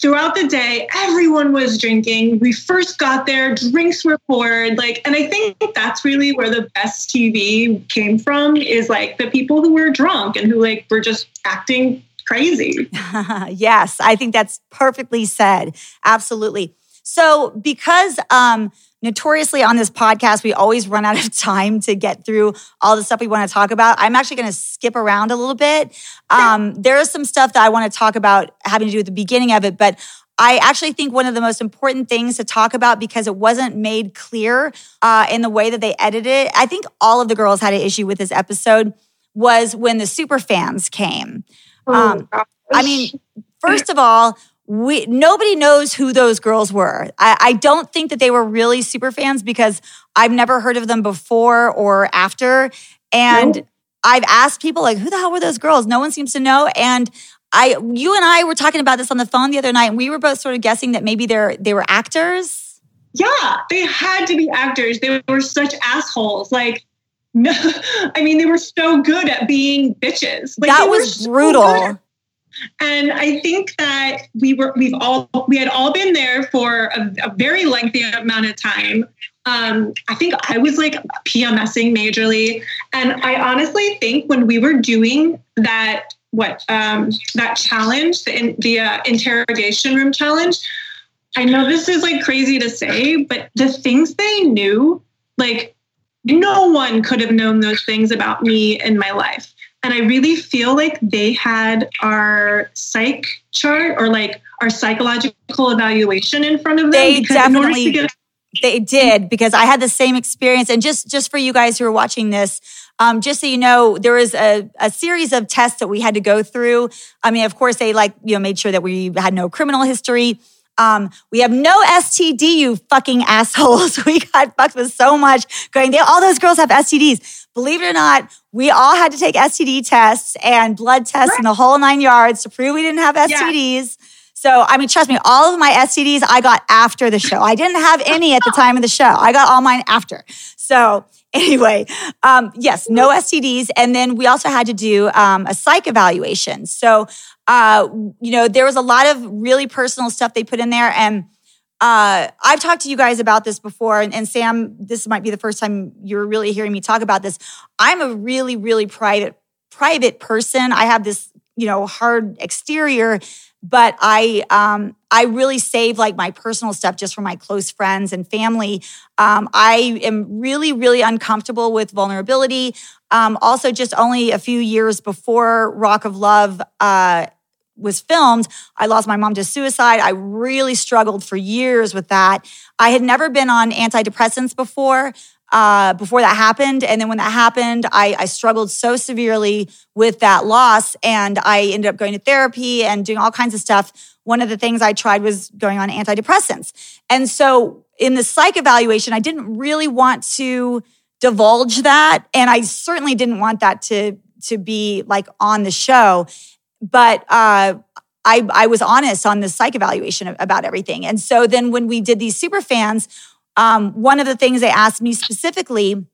throughout the day, everyone was drinking. We first got there, drinks were poured. Like, and I think that's really where the best TV came from is like the people who were drunk and who like were just acting crazy. yes, I think that's perfectly said. Absolutely. So because um notoriously on this podcast, we always run out of time to get through all the stuff we want to talk about. I'm actually going to skip around a little bit. Um, there is some stuff that I want to talk about having to do with the beginning of it, but I actually think one of the most important things to talk about because it wasn't made clear uh, in the way that they edited it. I think all of the girls had an issue with this episode was when the super fans came. Oh, um, I mean, first of all, we nobody knows who those girls were. I, I, don't think that they were really super fans because I've never heard of them before or after. And nope. I've asked people like, who the hell were those girls? No one seems to know. And I, you and I were talking about this on the phone the other night, and we were both sort of guessing that maybe they're they were actors. Yeah, they had to be actors. They were such assholes. Like, no, I mean, they were so good at being bitches. Like, that was brutal. And I think that we were we've all we had all been there for a, a very lengthy amount of time. Um, I think I was like PMSing majorly, and I honestly think when we were doing that what um, that challenge, the, the uh, interrogation room challenge, I know this is like crazy to say, but the things they knew, like no one could have known those things about me in my life. And I really feel like they had our psych chart or like our psychological evaluation in front of them. They definitely they did because I had the same experience. And just just for you guys who are watching this, um, just so you know, there was a, a series of tests that we had to go through. I mean, of course, they like you know made sure that we had no criminal history. Um, we have no STD, you fucking assholes. We got fucked with so much going. They, all those girls have STDs. Believe it or not, we all had to take STD tests and blood tests in the whole nine yards to prove we didn't have STDs. Yeah. So, I mean, trust me, all of my STDs I got after the show. I didn't have any at the time of the show. I got all mine after. So, anyway, um, yes, no STDs. And then we also had to do um, a psych evaluation. So, uh, you know, there was a lot of really personal stuff they put in there. And uh, I've talked to you guys about this before, and, and, Sam, this might be the first time you're really hearing me talk about this. I'm a really, really private, private person. I have this, you know, hard exterior, but I, um, I really save like my personal stuff just for my close friends and family. Um, I am really, really uncomfortable with vulnerability. Um, also, just only a few years before Rock of Love, uh, was filmed, I lost my mom to suicide. I really struggled for years with that. I had never been on antidepressants before. Uh, before that happened. And then when that happened, I, I, struggled so severely with that loss. And I ended up going to therapy and doing all kinds of stuff. One of the things I tried was going on antidepressants. And so in the psych evaluation, I didn't really want to divulge that. And I certainly didn't want that to, to be like on the show but uh, I, I was honest on the psych evaluation about everything. And so then when we did these super fans, um, one of the things they asked me specifically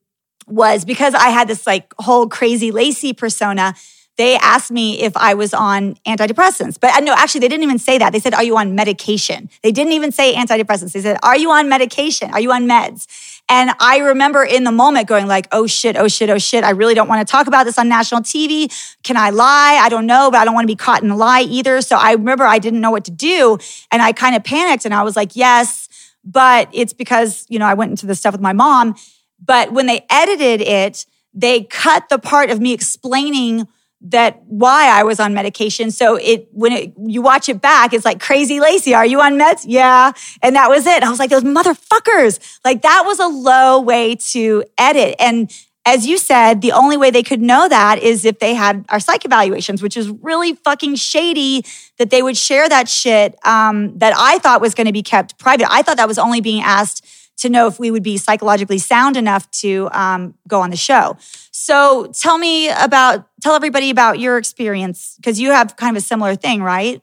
was because I had this like whole crazy Lacey persona they asked me if I was on antidepressants. But uh, no, actually, they didn't even say that. They said, Are you on medication? They didn't even say antidepressants. They said, Are you on medication? Are you on meds? And I remember in the moment going like, oh shit, oh shit, oh shit. I really don't want to talk about this on national TV. Can I lie? I don't know, but I don't want to be caught in a lie either. So I remember I didn't know what to do. And I kind of panicked and I was like, yes, but it's because, you know, I went into the stuff with my mom. But when they edited it, they cut the part of me explaining that why I was on medication. So it when it, you watch it back, it's like crazy Lacey. Are you on meds? Yeah, and that was it. I was like those motherfuckers. Like that was a low way to edit. And as you said, the only way they could know that is if they had our psych evaluations, which is really fucking shady that they would share that shit um, that I thought was going to be kept private. I thought that was only being asked to know if we would be psychologically sound enough to um, go on the show. So tell me about, tell everybody about your experience because you have kind of a similar thing, right?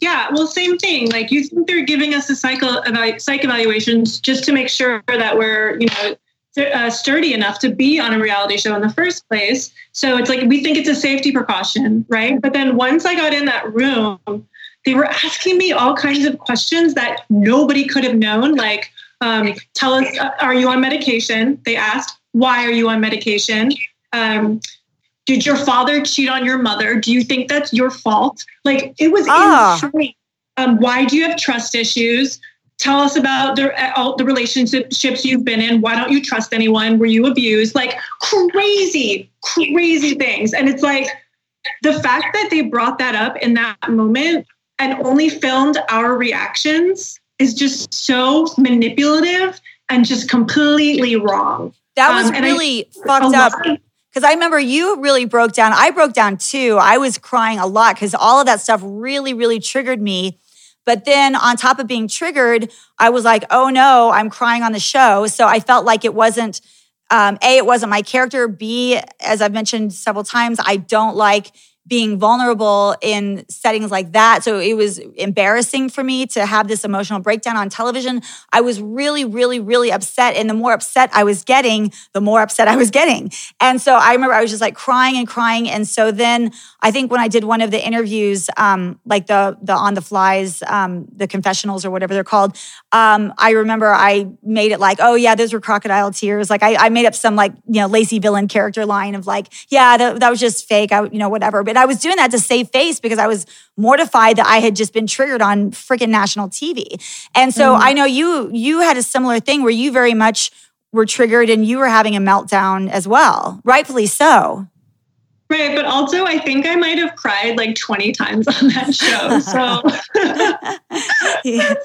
Yeah, well, same thing. Like you think they're giving us the psych, psych evaluations just to make sure that we're, you know, uh, sturdy enough to be on a reality show in the first place. So it's like we think it's a safety precaution, right? But then once I got in that room, they were asking me all kinds of questions that nobody could have known. Like, um, tell us, uh, are you on medication? They asked, why are you on medication? Um, did your father cheat on your mother? Do you think that's your fault? Like, it was ah. insane. Um, why do you have trust issues? Tell us about the, all the relationships you've been in why don't you trust anyone were you abused like crazy crazy things and it's like the fact that they brought that up in that moment and only filmed our reactions is just so manipulative and just completely wrong that was um, really I, fucked up because I remember you really broke down. I broke down too. I was crying a lot because all of that stuff really, really triggered me. But then on top of being triggered, I was like, oh no, I'm crying on the show. So I felt like it wasn't, um, A, it wasn't my character. B, as I've mentioned several times, I don't like being vulnerable in settings like that. So it was embarrassing for me to have this emotional breakdown on television. I was really, really, really upset. And the more upset I was getting, the more upset I was getting. And so I remember I was just like crying and crying. And so then I think when I did one of the interviews, um, like the the on the flies, um, the confessionals or whatever they're called, um, I remember I made it like, oh yeah, those were crocodile tears. Like I, I made up some like you know Lacey villain character line of like, yeah, that, that was just fake. I you know whatever. But and I was doing that to save face because I was mortified that I had just been triggered on freaking national TV. And so mm I know you you had a similar thing where you very much were triggered and you were having a meltdown as well, rightfully so. Right, but also I think I might have cried like 20 times on that show. So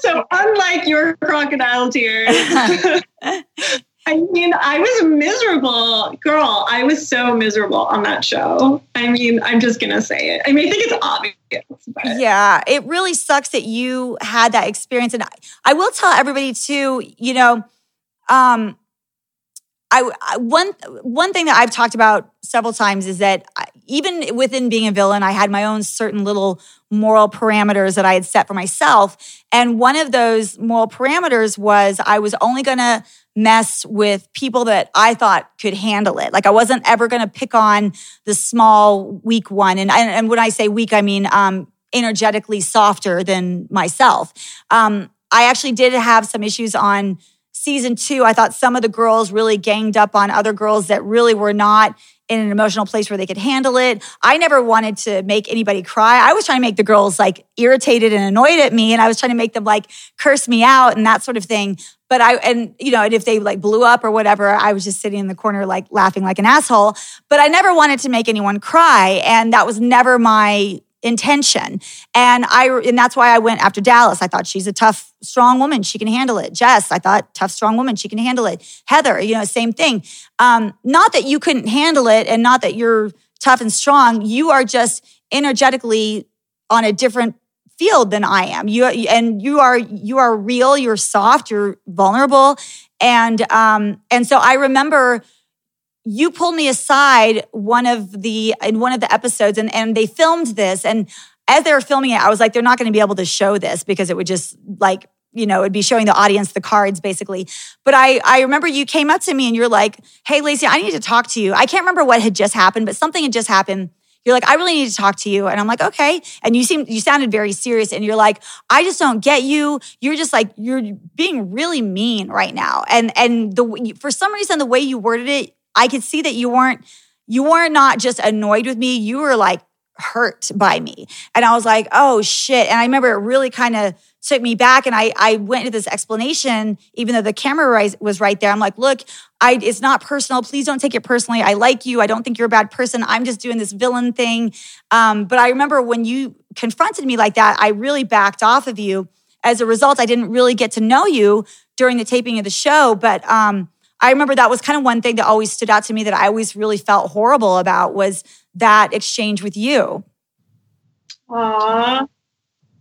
so unlike your crocodile tears, I mean, I was a miserable. Girl, I was so miserable on that show. I mean, I'm just going to say it. I mean, I think it's obvious. But. Yeah, it really sucks that you had that experience. And I, I will tell everybody too, you know, um, I, I, one one thing that I've talked about several times is that I, even within being a villain, I had my own certain little moral parameters that I had set for myself, and one of those moral parameters was I was only to mess with people that I thought could handle it. Like I wasn't ever going to pick on the small, weak one. And, and when I say weak, I mean um, energetically softer than myself. Um, I actually did have some issues on season two. I thought some of the girls really ganged up on other girls that really were not in an emotional place where they could handle it. I never wanted to make anybody cry. I was trying to make the girls like irritated and annoyed at me and I was trying to make them like curse me out and that sort of thing. But I and you know, and if they like blew up or whatever, I was just sitting in the corner like laughing like an asshole. But I never wanted to make anyone cry and that was never my intention. And I and that's why I went after Dallas. I thought she's a tough, strong woman. She can handle it. Jess, I thought tough, strong woman. She can handle it. Heather, you know, same thing. Um, not that you couldn't handle it, and not that you're tough and strong. You are just energetically on a different field than I am. You and you are you are real. You're soft. You're vulnerable. And um, and so I remember you pulled me aside one of the in one of the episodes and and they filmed this and as they were filming it i was like they're not going to be able to show this because it would just like you know it'd be showing the audience the cards basically. But i i remember you came up to me and you're like hey lacey i need to talk to you. I can't remember what had just happened but something had just happened. You're like i really need to talk to you. And i'm like okay. And you seem you sounded very serious and you're like i just don't get you. You're just like you're being really mean right now. And and the for some reason the way you worded it I could see that you weren't you were not just annoyed with me. You were like hurt by me. And I was like, oh shit. And I remember it really kind of took me back. And I, I went into this explanation, even though the camera was right there. I'm like, look, I, it's not personal. Please don't take it personally. I like you. I don't think you're a bad person. I'm just doing this villain thing. Um, but I remember when you confronted me like that, I really backed off of you. As a result, I didn't really get to know you during the taping of the show. But um, I remember that was kind of one thing that always stood out to me that I always really felt horrible about was that exchange with you. Aww.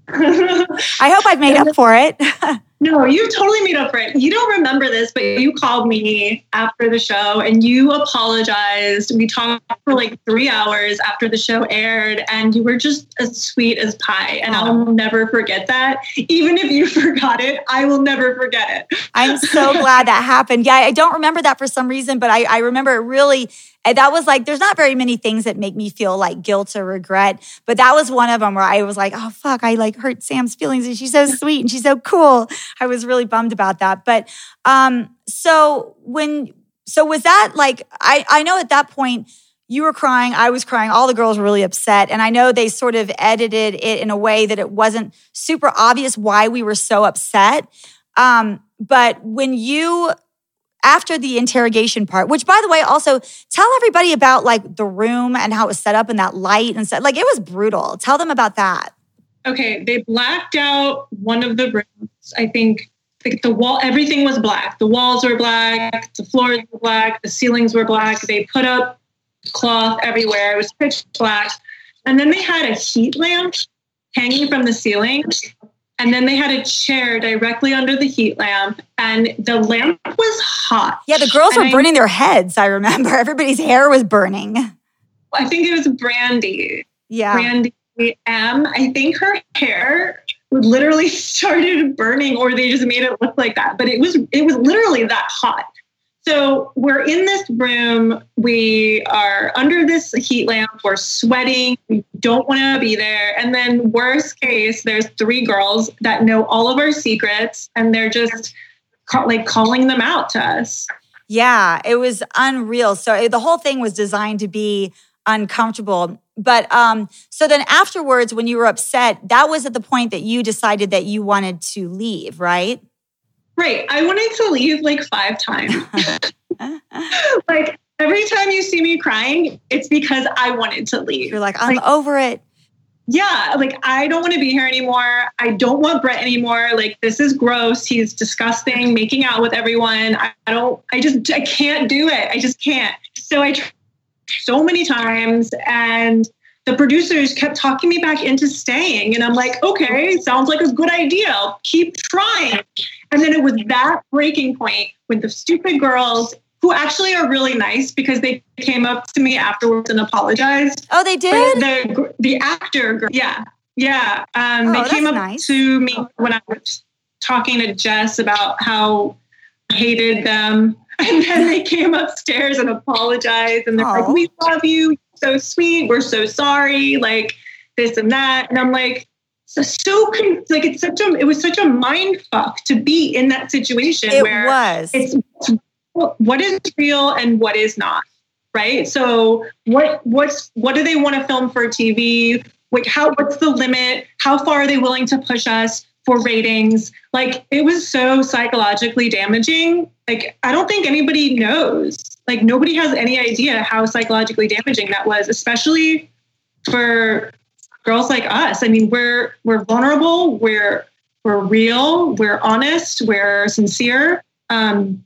I hope I've made up for it. No, you totally made up for it. You don't remember this, but you called me after the show and you apologized. We talked for like three hours after the show aired, and you were just as sweet as pie. And I'll never forget that. Even if you forgot it, I will never forget it. I'm so glad that happened. Yeah, I don't remember that for some reason, but I, I remember it really that was like, there's not very many things that make me feel like guilt or regret, but that was one of them where I was like, oh, fuck, I like hurt Sam's feelings and she's so sweet and she's so cool. I was really bummed about that. But um, so when, so was that like, I, I know at that point, you were crying, I was crying, all the girls were really upset. And I know they sort of edited it in a way that it wasn't super obvious why we were so upset. Um, but when you after the interrogation part, which by the way, also tell everybody about like the room and how it was set up and that light and stuff. Like it was brutal. Tell them about that. Okay. They blacked out one of the rooms. I think the wall, everything was black. The walls were black, the floors were black, the ceilings were black. They put up cloth everywhere. It was pitch black. And then they had a heat lamp hanging from the ceiling and then they had a chair directly under the heat lamp, and the lamp was hot. Yeah, the girls and were I, burning their heads. I remember everybody's hair was burning. I think it was Brandi. Yeah, Brandi M. I think her hair literally started burning, or they just made it look like that. But it was it was literally that hot. So we're in this room. We are under this heat lamp. We're sweating. We don't want to be there. And then, worst case, there's three girls that know all of our secrets and they're just like calling them out to us. Yeah, it was unreal. So it, the whole thing was designed to be uncomfortable. But um, so then afterwards, when you were upset, that was at the point that you decided that you wanted to leave, right? Right. I wanted to leave like five times. like every time you see me crying, it's because I wanted to leave. You're like, I'm like, over it. Yeah, like I don't want to be here anymore. I don't want Bret anymore. Like this is gross. He's disgusting, making out with everyone. I, don't. I just I can't do it. I just can't. So I tried so many times, and the producers kept talking me back into staying. And I'm like, okay, sounds like a good idea. I'll keep trying. And then it was that breaking point with the stupid girls who actually are really nice because they came up to me afterwards and apologized. Oh, they did? the, the actor, yeah. Yeah. Um, oh, they came up nice. to me when I was talking to Jess about how I hated them. And then they came upstairs and apologized. And they're oh. like, we love you. So sweet. We're so sorry. Like this and that. And I'm like, so, so like it's such a it was such a mind fuck to be in that situation it where was. it's what is real and what is not right? So what what's what do they want to film for tv like how what's the limit? How far are they willing to push us for ratings? Like it was so psychologically damaging. Like i don't think anybody knows. Like nobody has any idea how psychologically damaging that was especially for girls like us. I mean, we're we're vulnerable, we're we're real, we're honest, we're sincere. Um,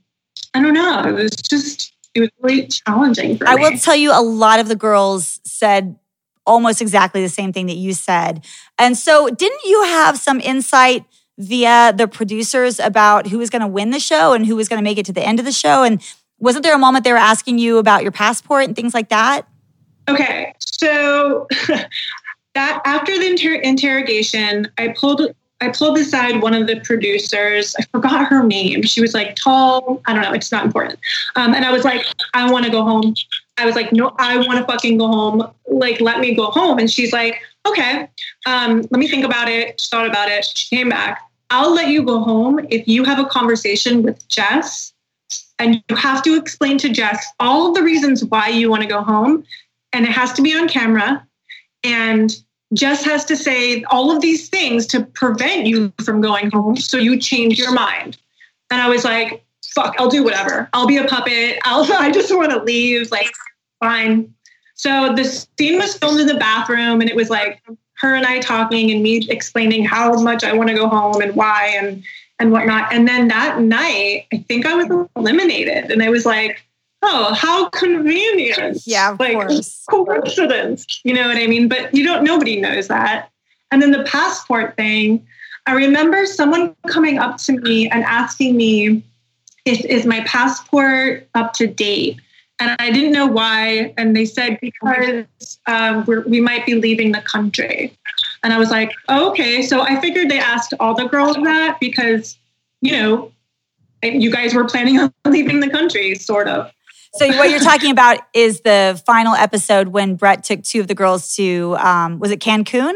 I don't know. It was just it was really challenging I me. will tell you a lot of the girls said almost exactly the same thing that you said. And so didn't you have some insight via the producers about who was going to win the show and who was going to make it to the end of the show and wasn't there a moment they were asking you about your passport and things like that? Okay. So that after the inter- interrogation, I pulled I pulled aside one of the producers. I forgot her name. She was like tall. I don't know. It's not important. Um, and I was like, I want to go home. I was like, no, I want to fucking go home. Like, let me go home. And she's like, okay, um, let me think about it. She thought about it. She came back. I'll let you go home if you have a conversation with Jess and you have to explain to Jess all the reasons why you want to go home. And it has to be on camera and Jess has to say all of these things to prevent you from going home so you change your mind. And I was like, fuck, I'll do whatever. I'll be a puppet. I'll I just want to leave. Like, fine. So the scene was filmed in the bathroom and it was like her and I talking and me explaining how much I want to go home and why and and whatnot. And then that night, I think I was eliminated. And I was like, oh, how convenient. Yeah, of like, course. Coincidence. You know what I mean? But you don't, nobody knows that. And then the passport thing, I remember someone coming up to me and asking me, is, is my passport up to date? And I didn't know why. And they said, because um, we might be leaving the country. And I was like, oh, okay. So I figured they asked all the girls that because, you know, you guys were planning on leaving the country, sort of. So what you're talking about is the final episode when Bret took two of the girls to um, was it Cancun?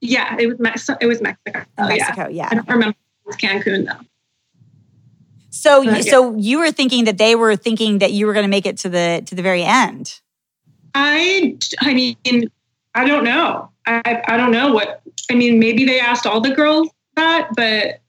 Yeah, it was Mex- it was Mexico. Oh, Mexico, yeah. yeah. I don't remember it was Cancun though. So but, yeah. so you were thinking that they were thinking that you were going to make it to the to the very end. I I mean I don't know. I I don't know what I mean maybe they asked all the girls that but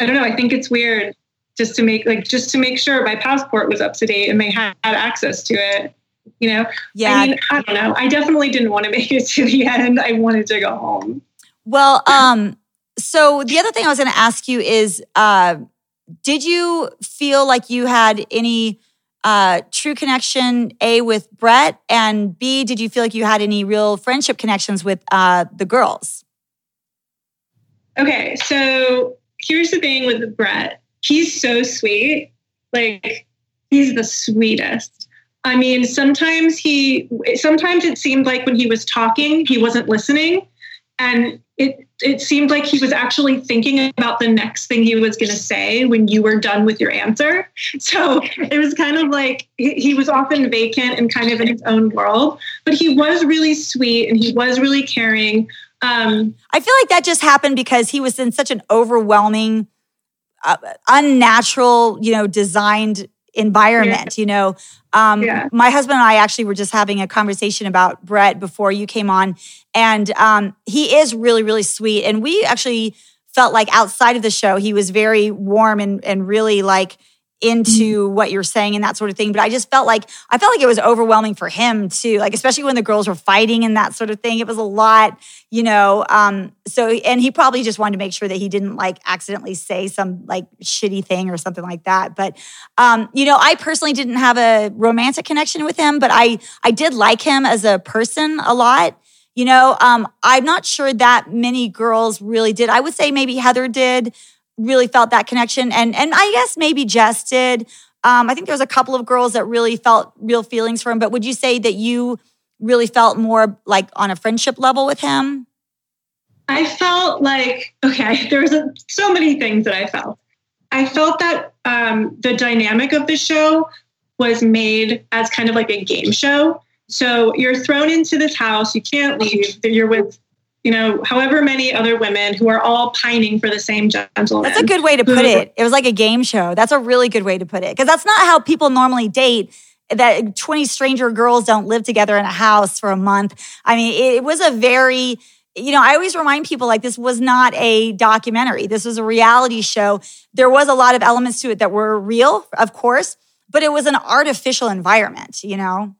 I don't know. I think it's weird just to make like just to make sure my passport was up to date and they had access to it you know? Yeah. i mean i don't know. I definitely didn't want to make it to the end. I wanted to go home. Well um so the other thing i was going to ask you is uh did you feel like you had any uh true connection a with bret and b did you feel like you had any real friendship connections with uh the girls? Okay so here's the thing with bret he's so sweet. Like he's the sweetest. I mean, sometimes he sometimes it seemed like when he was talking, he wasn't listening. And it it seemed like he was actually thinking about the next thing he was going to say when you were done with your answer. So it was kind of like he, was often vacant and kind of in his own world, but he was really sweet and he was really caring. Um, I feel like that just happened because he was in such an overwhelming unnatural, you know, designed environment, yeah. you know. Um, yeah. My husband and I actually were just having a conversation about Bret before you came on. And um, he is really, really sweet. And we actually felt like outside of the show, he was very warm and, and really like, into mm-hmm. what you're saying and that sort of thing. But I just felt like I felt like it was overwhelming for him too. Like especially when the girls were fighting and that sort of thing. It was a lot, you know. Um, so and he probably just wanted to make sure that he didn't like accidentally say some like shitty thing or something like that. But um, you know, I personally didn't have a romantic connection with him, but I I did like him as a person a lot. You know, um, I'm not sure that many girls really did. I would say maybe Heather did really felt that connection. And and I guess maybe Jess did. Um, I think there was a couple of girls that really felt real feelings for him. But would you say that you really felt more like on a friendship level with him? I felt like okay. There was so many things that I felt. I felt that um, the dynamic of the show was made as kind of like a game show. So you're thrown into this house, you can't leave. You're with you know, however many other women who are all pining for the same gentleman. That's a good way to put it. It was like a game show. That's a really good way to put it. Because that's not how people normally date. That 20 stranger girls don't live together in a house for a month. I mean, it, was a very, you know, I always remind people like this was not a documentary. This was a reality show. There was a lot of elements to it that were real, of course, but it was an artificial environment, you know?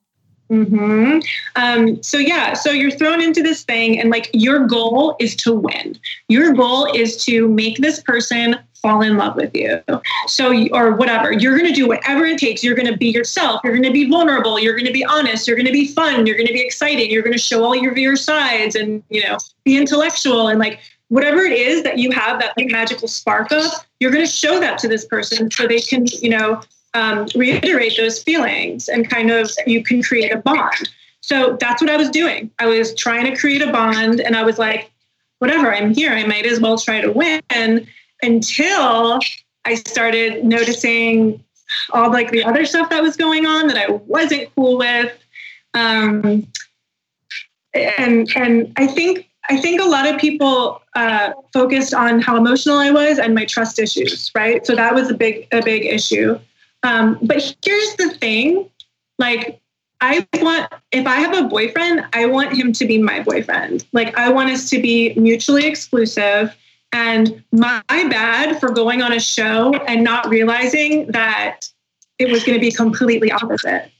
Hmm. Um, so yeah, so you're thrown into this thing, and like your goal is to win. Your goal is to make this person fall in love with you. So, or whatever, you're going to do whatever it takes. You're going to be yourself. You're going to be vulnerable. You're going to be honest. You're going to be fun. You're going to be exciting. You're going to show all your your sides, and you know, be intellectual and like whatever it is that you have that like magical spark of. You're going to show that to this person so they can, you know, um, reiterate those feelings and kind of you can create a bond. So that's what I was doing. I was trying to create a bond and I was like, whatever, I'm here. I might as well try to win until I started noticing all like the other stuff that was going on that I wasn't cool with. Um, and and I think I think a lot of people uh, focused on how emotional I was and my trust issues, right? So that was a big a big issue. Um, but here's the thing like, I want, if I have a boyfriend, I want him to be my boyfriend. Like, I want us to be mutually exclusive. And my bad for going on a show and not realizing that it was going to be completely opposite.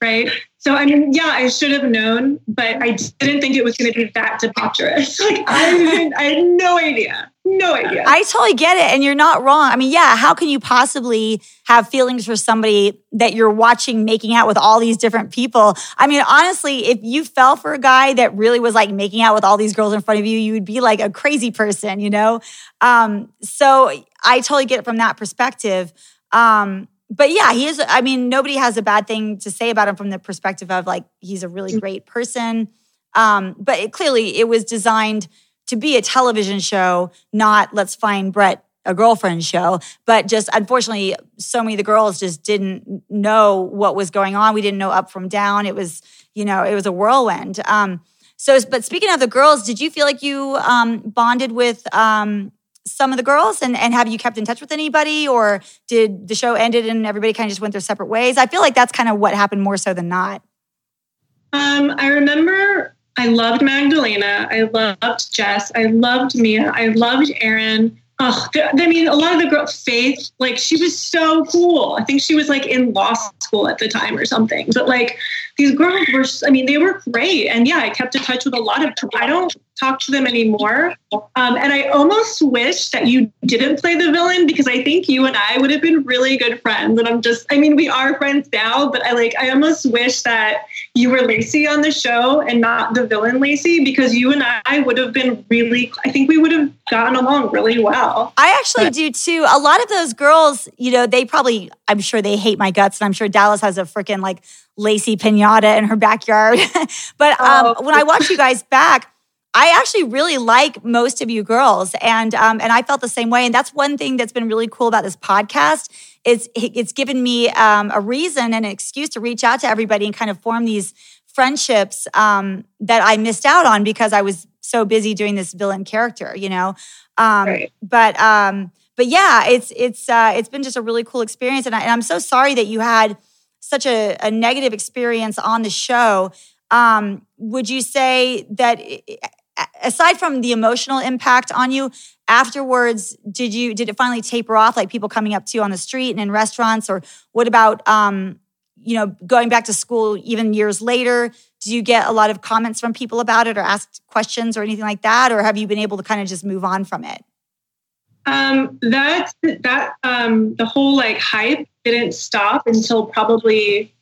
Right. So, I mean, yeah, I should have known, but I didn't think it was going to be that debaucherous. Like, I, I had no idea. No idea. I totally get it. And you're not wrong. I mean, yeah, how can you possibly have feelings for somebody that you're watching making out with all these different people? I mean, honestly, if you fell for a guy that really was like making out with all these girls in front of you, you would be like a crazy person, you know? Um, so I totally get it from that perspective. Um, but yeah, he is. I mean, nobody has a bad thing to say about him from the perspective of like he's a really mm. great person. Um, but it, clearly, it was designed to be a television show, not let's find Bret a girlfriend show. But just unfortunately, so many of the girls just didn't know what was going on. We didn't know up from down. It was, you know, it was a whirlwind. Um, so, but speaking of the girls, did you feel like you um, bonded with um, some of the girls and, and have you kept in touch with anybody or did the show ended and everybody kind of just went their separate ways? I feel like that's kind of what happened more so than not. Um, I remember I loved Magdalena. I loved Jess. I loved Mia. I loved Erin. Oh, I mean, a lot of the girls, Faith, like she was so cool. I think she was like in law school at the time or something. But like these girls were, I mean, they were great. And yeah, I kept in touch with a lot of. I don't talk to them anymore. Um, and I almost wish that you didn't play the villain because I think you and I would have been really good friends. And I'm just, I mean, we are friends now, but I like, I almost wish that you were Lacey on the show and not the villain Lacey because you and I would have been really, I think we would have gotten along really well. I actually but, do too. A lot of those girls, you know, they probably, I'm sure they hate my guts and I'm sure Dallas has a freaking like Lacey pinata in her backyard. but um, oh. when I watch you guys back, I actually really like most of you girls, and um, and I felt the same way. And that's one thing that's been really cool about this podcast. It's it's given me um, a reason and an excuse to reach out to everybody and kind of form these friendships um, that I missed out on because I was so busy doing this villain character, you know. Um, right. But um, but yeah, it's it's uh, it's been just a really cool experience, and, I, and I'm so sorry that you had such a, a negative experience on the show. Um, would you say that aside from the emotional impact on you afterwards did you did it finally taper off like people coming up to you on the street and in restaurants? Or what about um, you know going back to school even years later do you get a lot of comments from people about it or asked questions or anything like that? Or have you been able to kind of just move on from it? Um, that that um, the whole like hype didn't stop until probably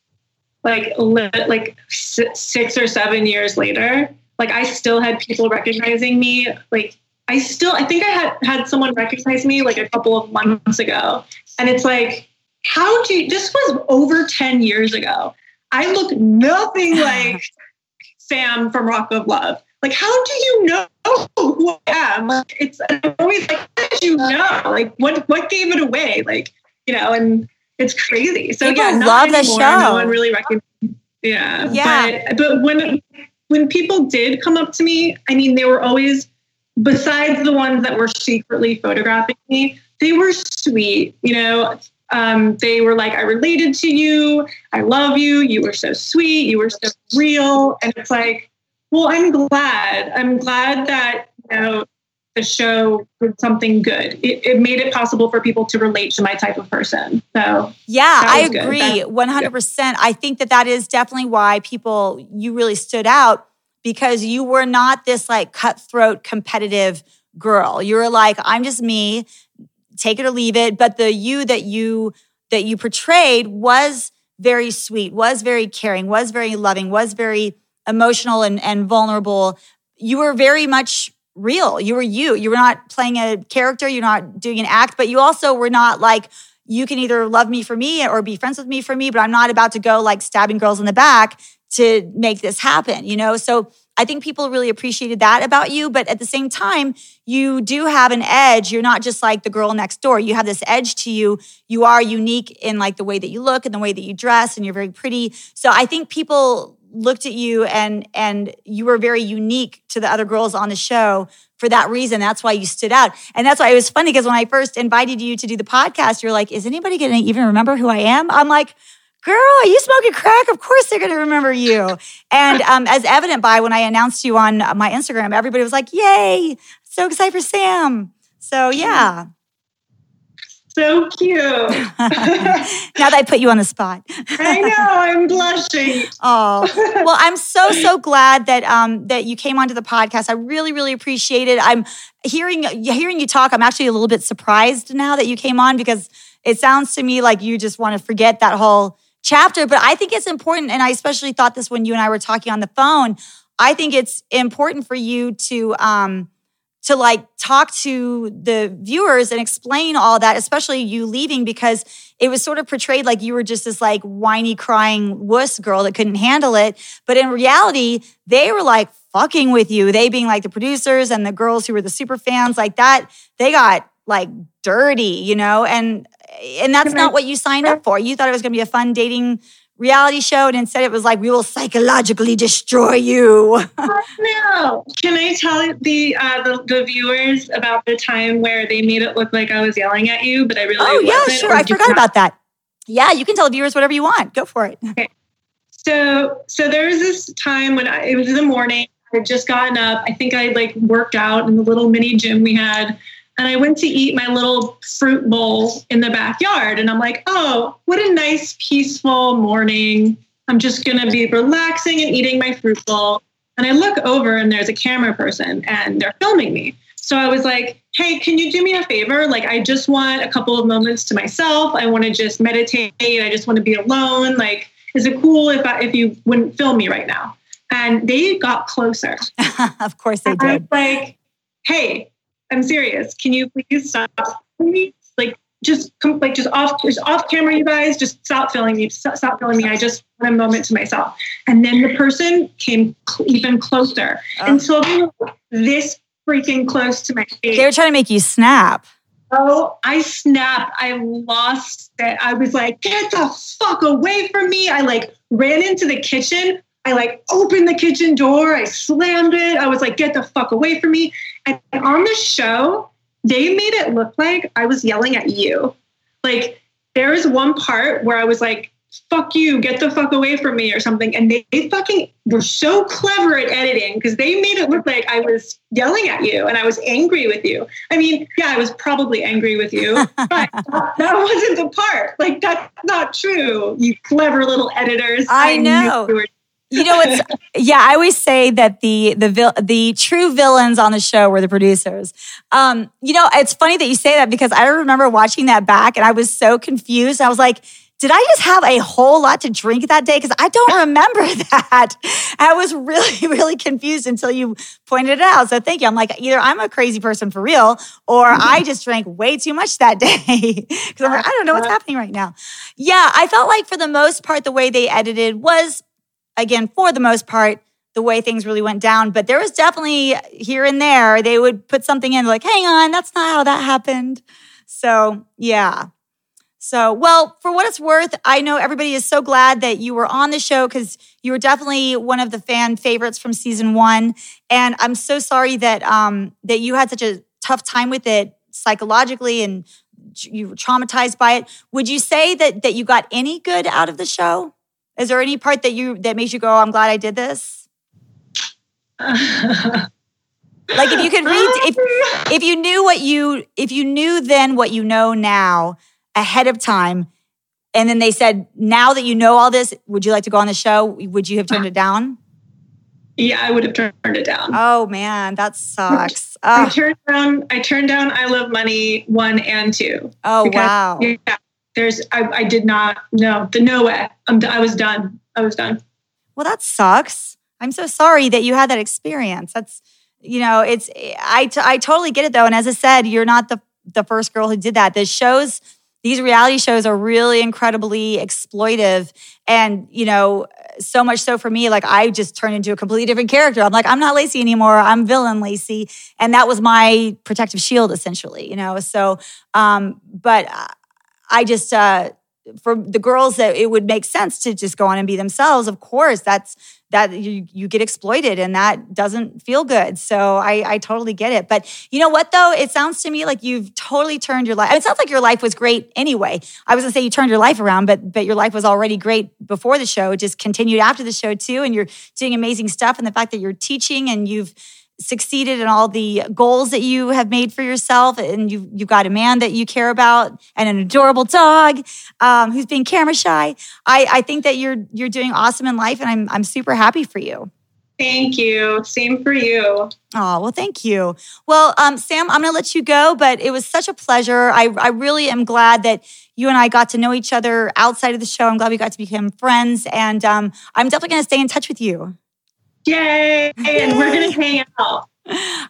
like like six or seven years later. Like I still had people recognizing me. Like I still, I think I had had someone recognize me like a couple of months ago, and it's like, how do you? This was over ten years ago. I look nothing like Sam from Rock of Love. Like, how do you know who I am? Like, it's I'm always like, how did you know? Like, what what gave it away? Like, you know, and it's crazy. So People yeah, love the show. No one really recognizes. Yeah, yeah. But, but when when people did come up to me, I mean, they were always besides the ones that were secretly photographing me. They were sweet, you know. Um, they were like, I related to you. I love you. You were so sweet. You were so real. And it's like, well, I'm glad. I'm glad that, you know, the show did something good. It, it, made it possible for people to relate to my type of person. So yeah, I agree, one hundred percent. I think that that is definitely why people you really stood out because you were not this like cutthroat competitive girl. You were like, I'm just me, take it or leave it. But the you that you that you portrayed was very sweet, was very caring, was very loving, was very emotional and, and vulnerable. You were very much real. You were you. You were not playing a character, you're not doing an act, but you also were not like, you can either love me for me or be friends with me for me, but I'm not about to go like stabbing girls in the back to make this happen, you know? So I think people really appreciated that about you. But at the same time, you do have an edge. You're not just like the girl next door. You have this edge to you. You are unique in like the way that you look and the way that you dress, and you're very pretty. So I think people looked at you and and you were very unique to the other girls on the show for that reason that's why you stood out and that's why it was funny because when i first invited you to do the podcast you're like is anybody going to even remember who i am i'm like girl, are you smoking crack? Of course they're going to remember you. And um, as evident by when I announced you on my Instagram, everybody was like, yay, so excited for Sam. So yeah. So cute. now that I put you on the spot. I know, I'm blushing. Oh, well, I'm so, so glad that um that you came onto the podcast. I really, really appreciate it. I'm hearing hearing you talk, I'm actually a little bit surprised now that you came on because it sounds to me like you just want to forget that whole chapter. But I think it's important, and I especially thought this when you and I were talking on the phone. I think it's important for you to um to like talk to the viewers and explain all that, especially you leaving, because it was sort of portrayed like you were just this like whiny, crying wuss girl that couldn't handle it. But in reality, they were like fucking with you. They being like the producers and the girls who were the super fans, like that, they got like dirty, you know? And and that's not what you signed up for. You thought it was gonna be a fun dating reality show, and instead it was like, we will psychologically destroy you. no. Can I tell the, uh, the, the viewers about the time where they made it look like I was yelling at you, but I really oh yeah, sure. I forgot about that. Yeah, you can tell the viewers whatever you want. Go for it. Okay. So so there was this time when I, it was in the morning. I had just gotten up. I think I like worked out in the little mini gym we had and I went to eat my little fruit bowl in the backyard. And I'm like, oh, what a nice, peaceful morning. I'm just going to be relaxing and eating my fruit bowl. And I look over and there's a camera person and they're filming me. So I was like, hey, can you do me a favor? Like, I just want a couple of moments to myself. I want to just meditate. I just want to be alone. Like, is it cool if I, if you wouldn't film me right now? And they got closer. of course they did. I was like, hey, I'm serious. Can you please stop me? Like just like just off just off camera, you guys. Just stop filming me. Stop, stop filming me. I just want a moment to myself. And then the person came cl- even closer oh. until they were this freaking close to my face. They were trying to make you snap. Oh, I snapped. I lost it. I was like, get the fuck away from me. I like ran into the kitchen. I like opened the kitchen door. I slammed it. I was like, get the fuck away from me. And on the show, they made it look like I was yelling at you. Like there was one part where I was like, fuck you, get the fuck away from me or something. And they, they fucking were so clever at editing because they made it look like I was yelling at you and I was angry with you. I mean, yeah, I was probably angry with you, but that, that wasn't the part. Like, that's not true, you clever little editors. I, I know. You know what's yeah, I always say that the the the true villains on the show were the producers. Um, you know, it's funny that you say that because I remember watching that back and I was so confused. I was like, did I just have a whole lot to drink that day? Because I don't remember that. I was really, really confused until you pointed it out. So thank you. I'm like, either I'm a crazy person for real, or mm-hmm. I just drank way too much that day. Because I'm like, I don't know what's happening right now. Yeah, I felt like for the most part, the way they edited was again, for the most part, the way things really went down. But there was definitely here and there, they would put something in like, hang on, that's not how that happened. So, yeah. So, well, for what it's worth, I know everybody is so glad that you were on the show because you were definitely one of the fan favorites from season one. And I'm so sorry that um, that you had such a tough time with it psychologically and you were traumatized by it. Would you say that that you got any good out of the show? Is there any part that you that makes you go, "I'm glad I did this"? like if you could read, if if you knew what you if you knew then what you know now ahead of time, and then they said, "Now that you know all this, would you like to go on the show?" Would you have turned it down? Yeah, I would have turned it down. Oh man, that sucks. I turned down. I turned down. I love money one and two. Oh wow. Yeah, there's I, I did not no the no way I'm I was done I was done. Well, that sucks. I'm so sorry that you had that experience. That's you know it's I, t- I totally get it though. And as I said, you're not the the first girl who did that. This shows these reality shows are really incredibly exploitive and you know so much so for me like i just turned into a completely different character i'm like i'm not lacey anymore i'm villain lacey and that was my protective shield essentially you know so um but I just, uh, for the girls that it would make sense to just go on and be themselves, of course, that's that you, you get exploited and that doesn't feel good. So I, I totally get it. But you know what though? It sounds to me like you've totally turned your life. It sounds like your life was great anyway. I was gonna say you turned your life around, but but your life was already great before the show. Just continued after the show too. And you're doing amazing stuff. And the fact that you're teaching and you've succeeded in all the goals that you have made for yourself and you, you've got a man that you care about and an adorable dog um, who's being camera shy I, I think that you're you're doing awesome in life and I'm, I'm super happy for you Thank you. Same for you. Oh, well, thank you. Well, um, Sam, I'm going to let you go, but it was such a pleasure. I, I really am glad that you and I got to know each other outside of the show. I'm glad we got to become friends. And um, I'm definitely going to stay in touch with you. Yay. And we're going to hang out.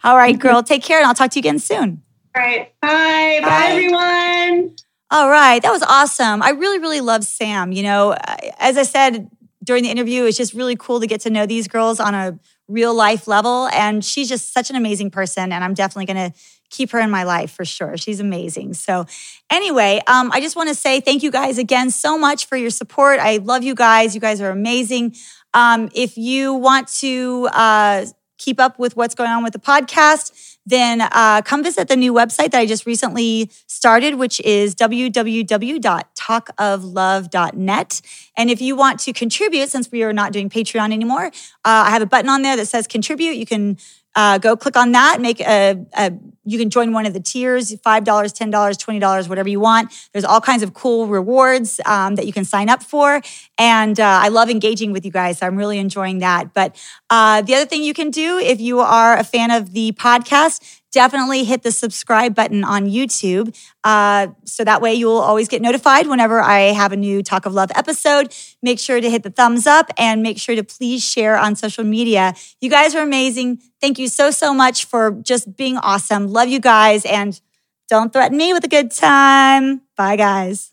All right, girl. Take care, and I'll talk to you again soon. All right. Bye. Bye, Bye everyone. All right. That was awesome. I really, really love Sam. You know, as I said during the interview, it's just really cool to get to know these girls on a real life level. And she's just such an amazing person. And I'm definitely going to keep her in my life for sure. She's amazing. So, anyway, um, I just want to say thank you guys again so much for your support. I love you guys. You guys are amazing. Um, if you want to uh, keep up with what's going on with the podcast, then uh, come visit the new website that I just recently started, which is www.talkoflove.net. And if you want to contribute, since we are not doing Patreon anymore, uh, I have a button on there that says contribute. You can uh, go click on that, make a, a, you can join one of the tiers $5, $10, $20, whatever you want. There's all kinds of cool rewards um, that you can sign up for. And uh, I love engaging with you guys. So I'm really enjoying that. But uh, the other thing you can do if you are a fan of the podcast, definitely hit the subscribe button on YouTube. Uh, so that way you'll always get notified whenever I have a new Talk of Love episode. Make sure to hit the thumbs up and make sure to please share on social media. You guys are amazing. Thank you so, so much for just being awesome. Love you guys and don't threaten me with a good time. Bye, guys.